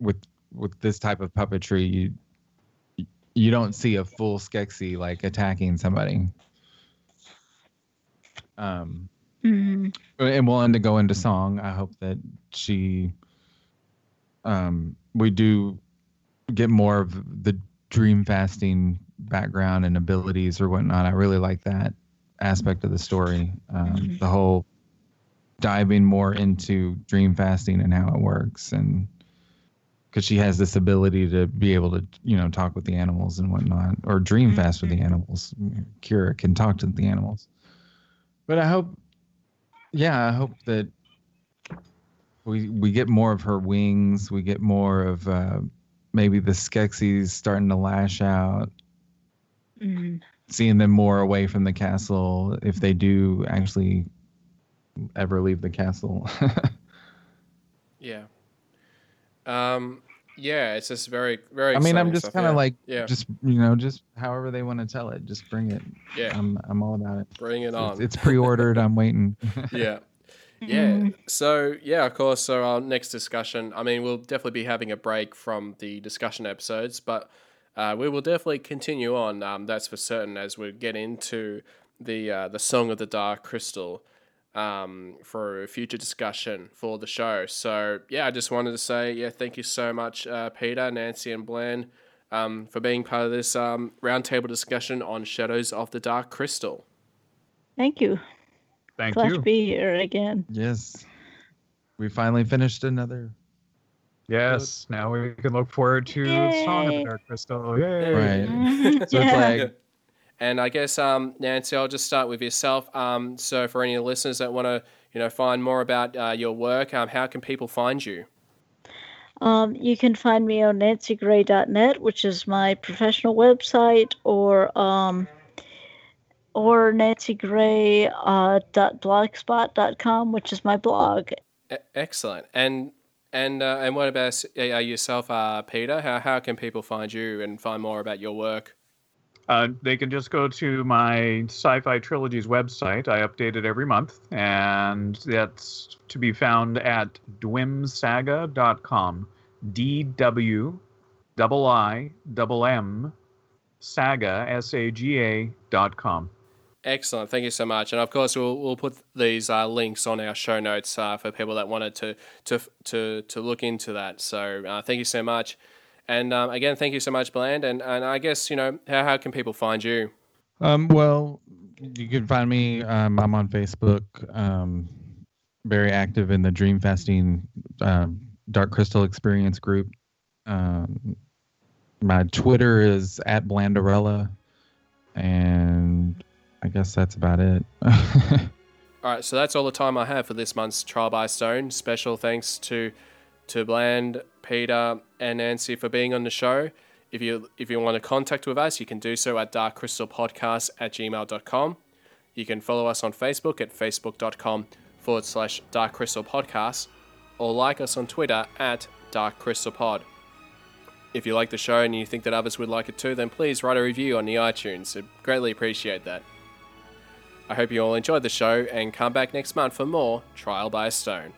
with with this type of puppetry, you you don't see a full Skeksis like attacking somebody. Um, Mhm. and we'll end to go into song. I hope that she, um, we do get more of the dream fasting background and abilities or whatnot. I really like that aspect of the story. Um, Mhm. The whole diving more into dream fasting and how it works, and because she has this ability to be able to, you know, talk with the animals and whatnot, or dream fast with the animals. Kira can talk to the animals. But I hope yeah, I hope that we we get more of her wings. We get more of uh, maybe the Skeksis starting to lash out. Mm. seeing them more away from the castle if they do actually ever leave the castle. Yeah. Um. Yeah, it's just very, very. I mean, I'm just kind of yeah. like, yeah, just you know, just however they want to tell it, just bring it. yeah. I'm I'm all about it. Bring it It's, on. it's pre-ordered. I'm waiting. yeah. Yeah. So yeah, of course. So our next discussion. I mean, we'll definitely be having a break from the discussion episodes, but uh, we will definitely continue on. Um, that's for certain as we get into the uh, the Song of the Dark Crystal um, for a future discussion for the show. So yeah, I just wanted to say yeah, thank you so much, uh, Peter, Nancy, and Bland. Um, for being part of this um, roundtable discussion on Shadows of the Dark Crystal. Thank you. Thank Glad you. to be here again. yes, we finally finished another. Yes, now we can look forward to the Song of the Dark Crystal. Yay! Right. So Yeah. it's like And I guess um, Nancy, I'll just start with yourself. Um, so for any listeners that want to, you know, find more about uh, your work, um, how can people find you? Um, you can find me on nancygray.net, which is my professional website, or um, or nancygray.blogspot.com, uh, which is my blog. E- excellent. And and uh, and what about uh, yourself, uh, Peter? How how can people find you and find more about your work? Uh, they can just go to my Sci-Fi Trilogies website. I update it every month, and that's to be found at dwimsaga.com. D W double I double M saga S A G A dot com. Excellent. Thank you so much. And of course, we'll, we'll put these uh, links on our show notes uh, for people that wanted to to to to look into that. So uh, thank you so much. And um, again, thank you so much, Bland. And and I guess you know how how can people find you? Um, well, you can find me. Um, I'm on Facebook. Um, very active in the Dream Fasting um, Dark Crystal Experience group. Um, my Twitter is at Blandarella, and I guess that's about it. All right, so that's all the time I have for this month's Trial by Stone. Special thanks to to Bland, Peter, and Nancy for being on the show. If you if you want to contact with us, you can do so at darkcrystalpodcast at gmail.com. You can follow us on Facebook at facebook.com forward slash darkcrystalpodcast or like us on Twitter at darkcrystalpod. If you like the show and you think that others would like it too, then please write a review on the iTunes. I'd greatly appreciate that. I hope you all enjoyed the show and come back next month for more Trial by Stone.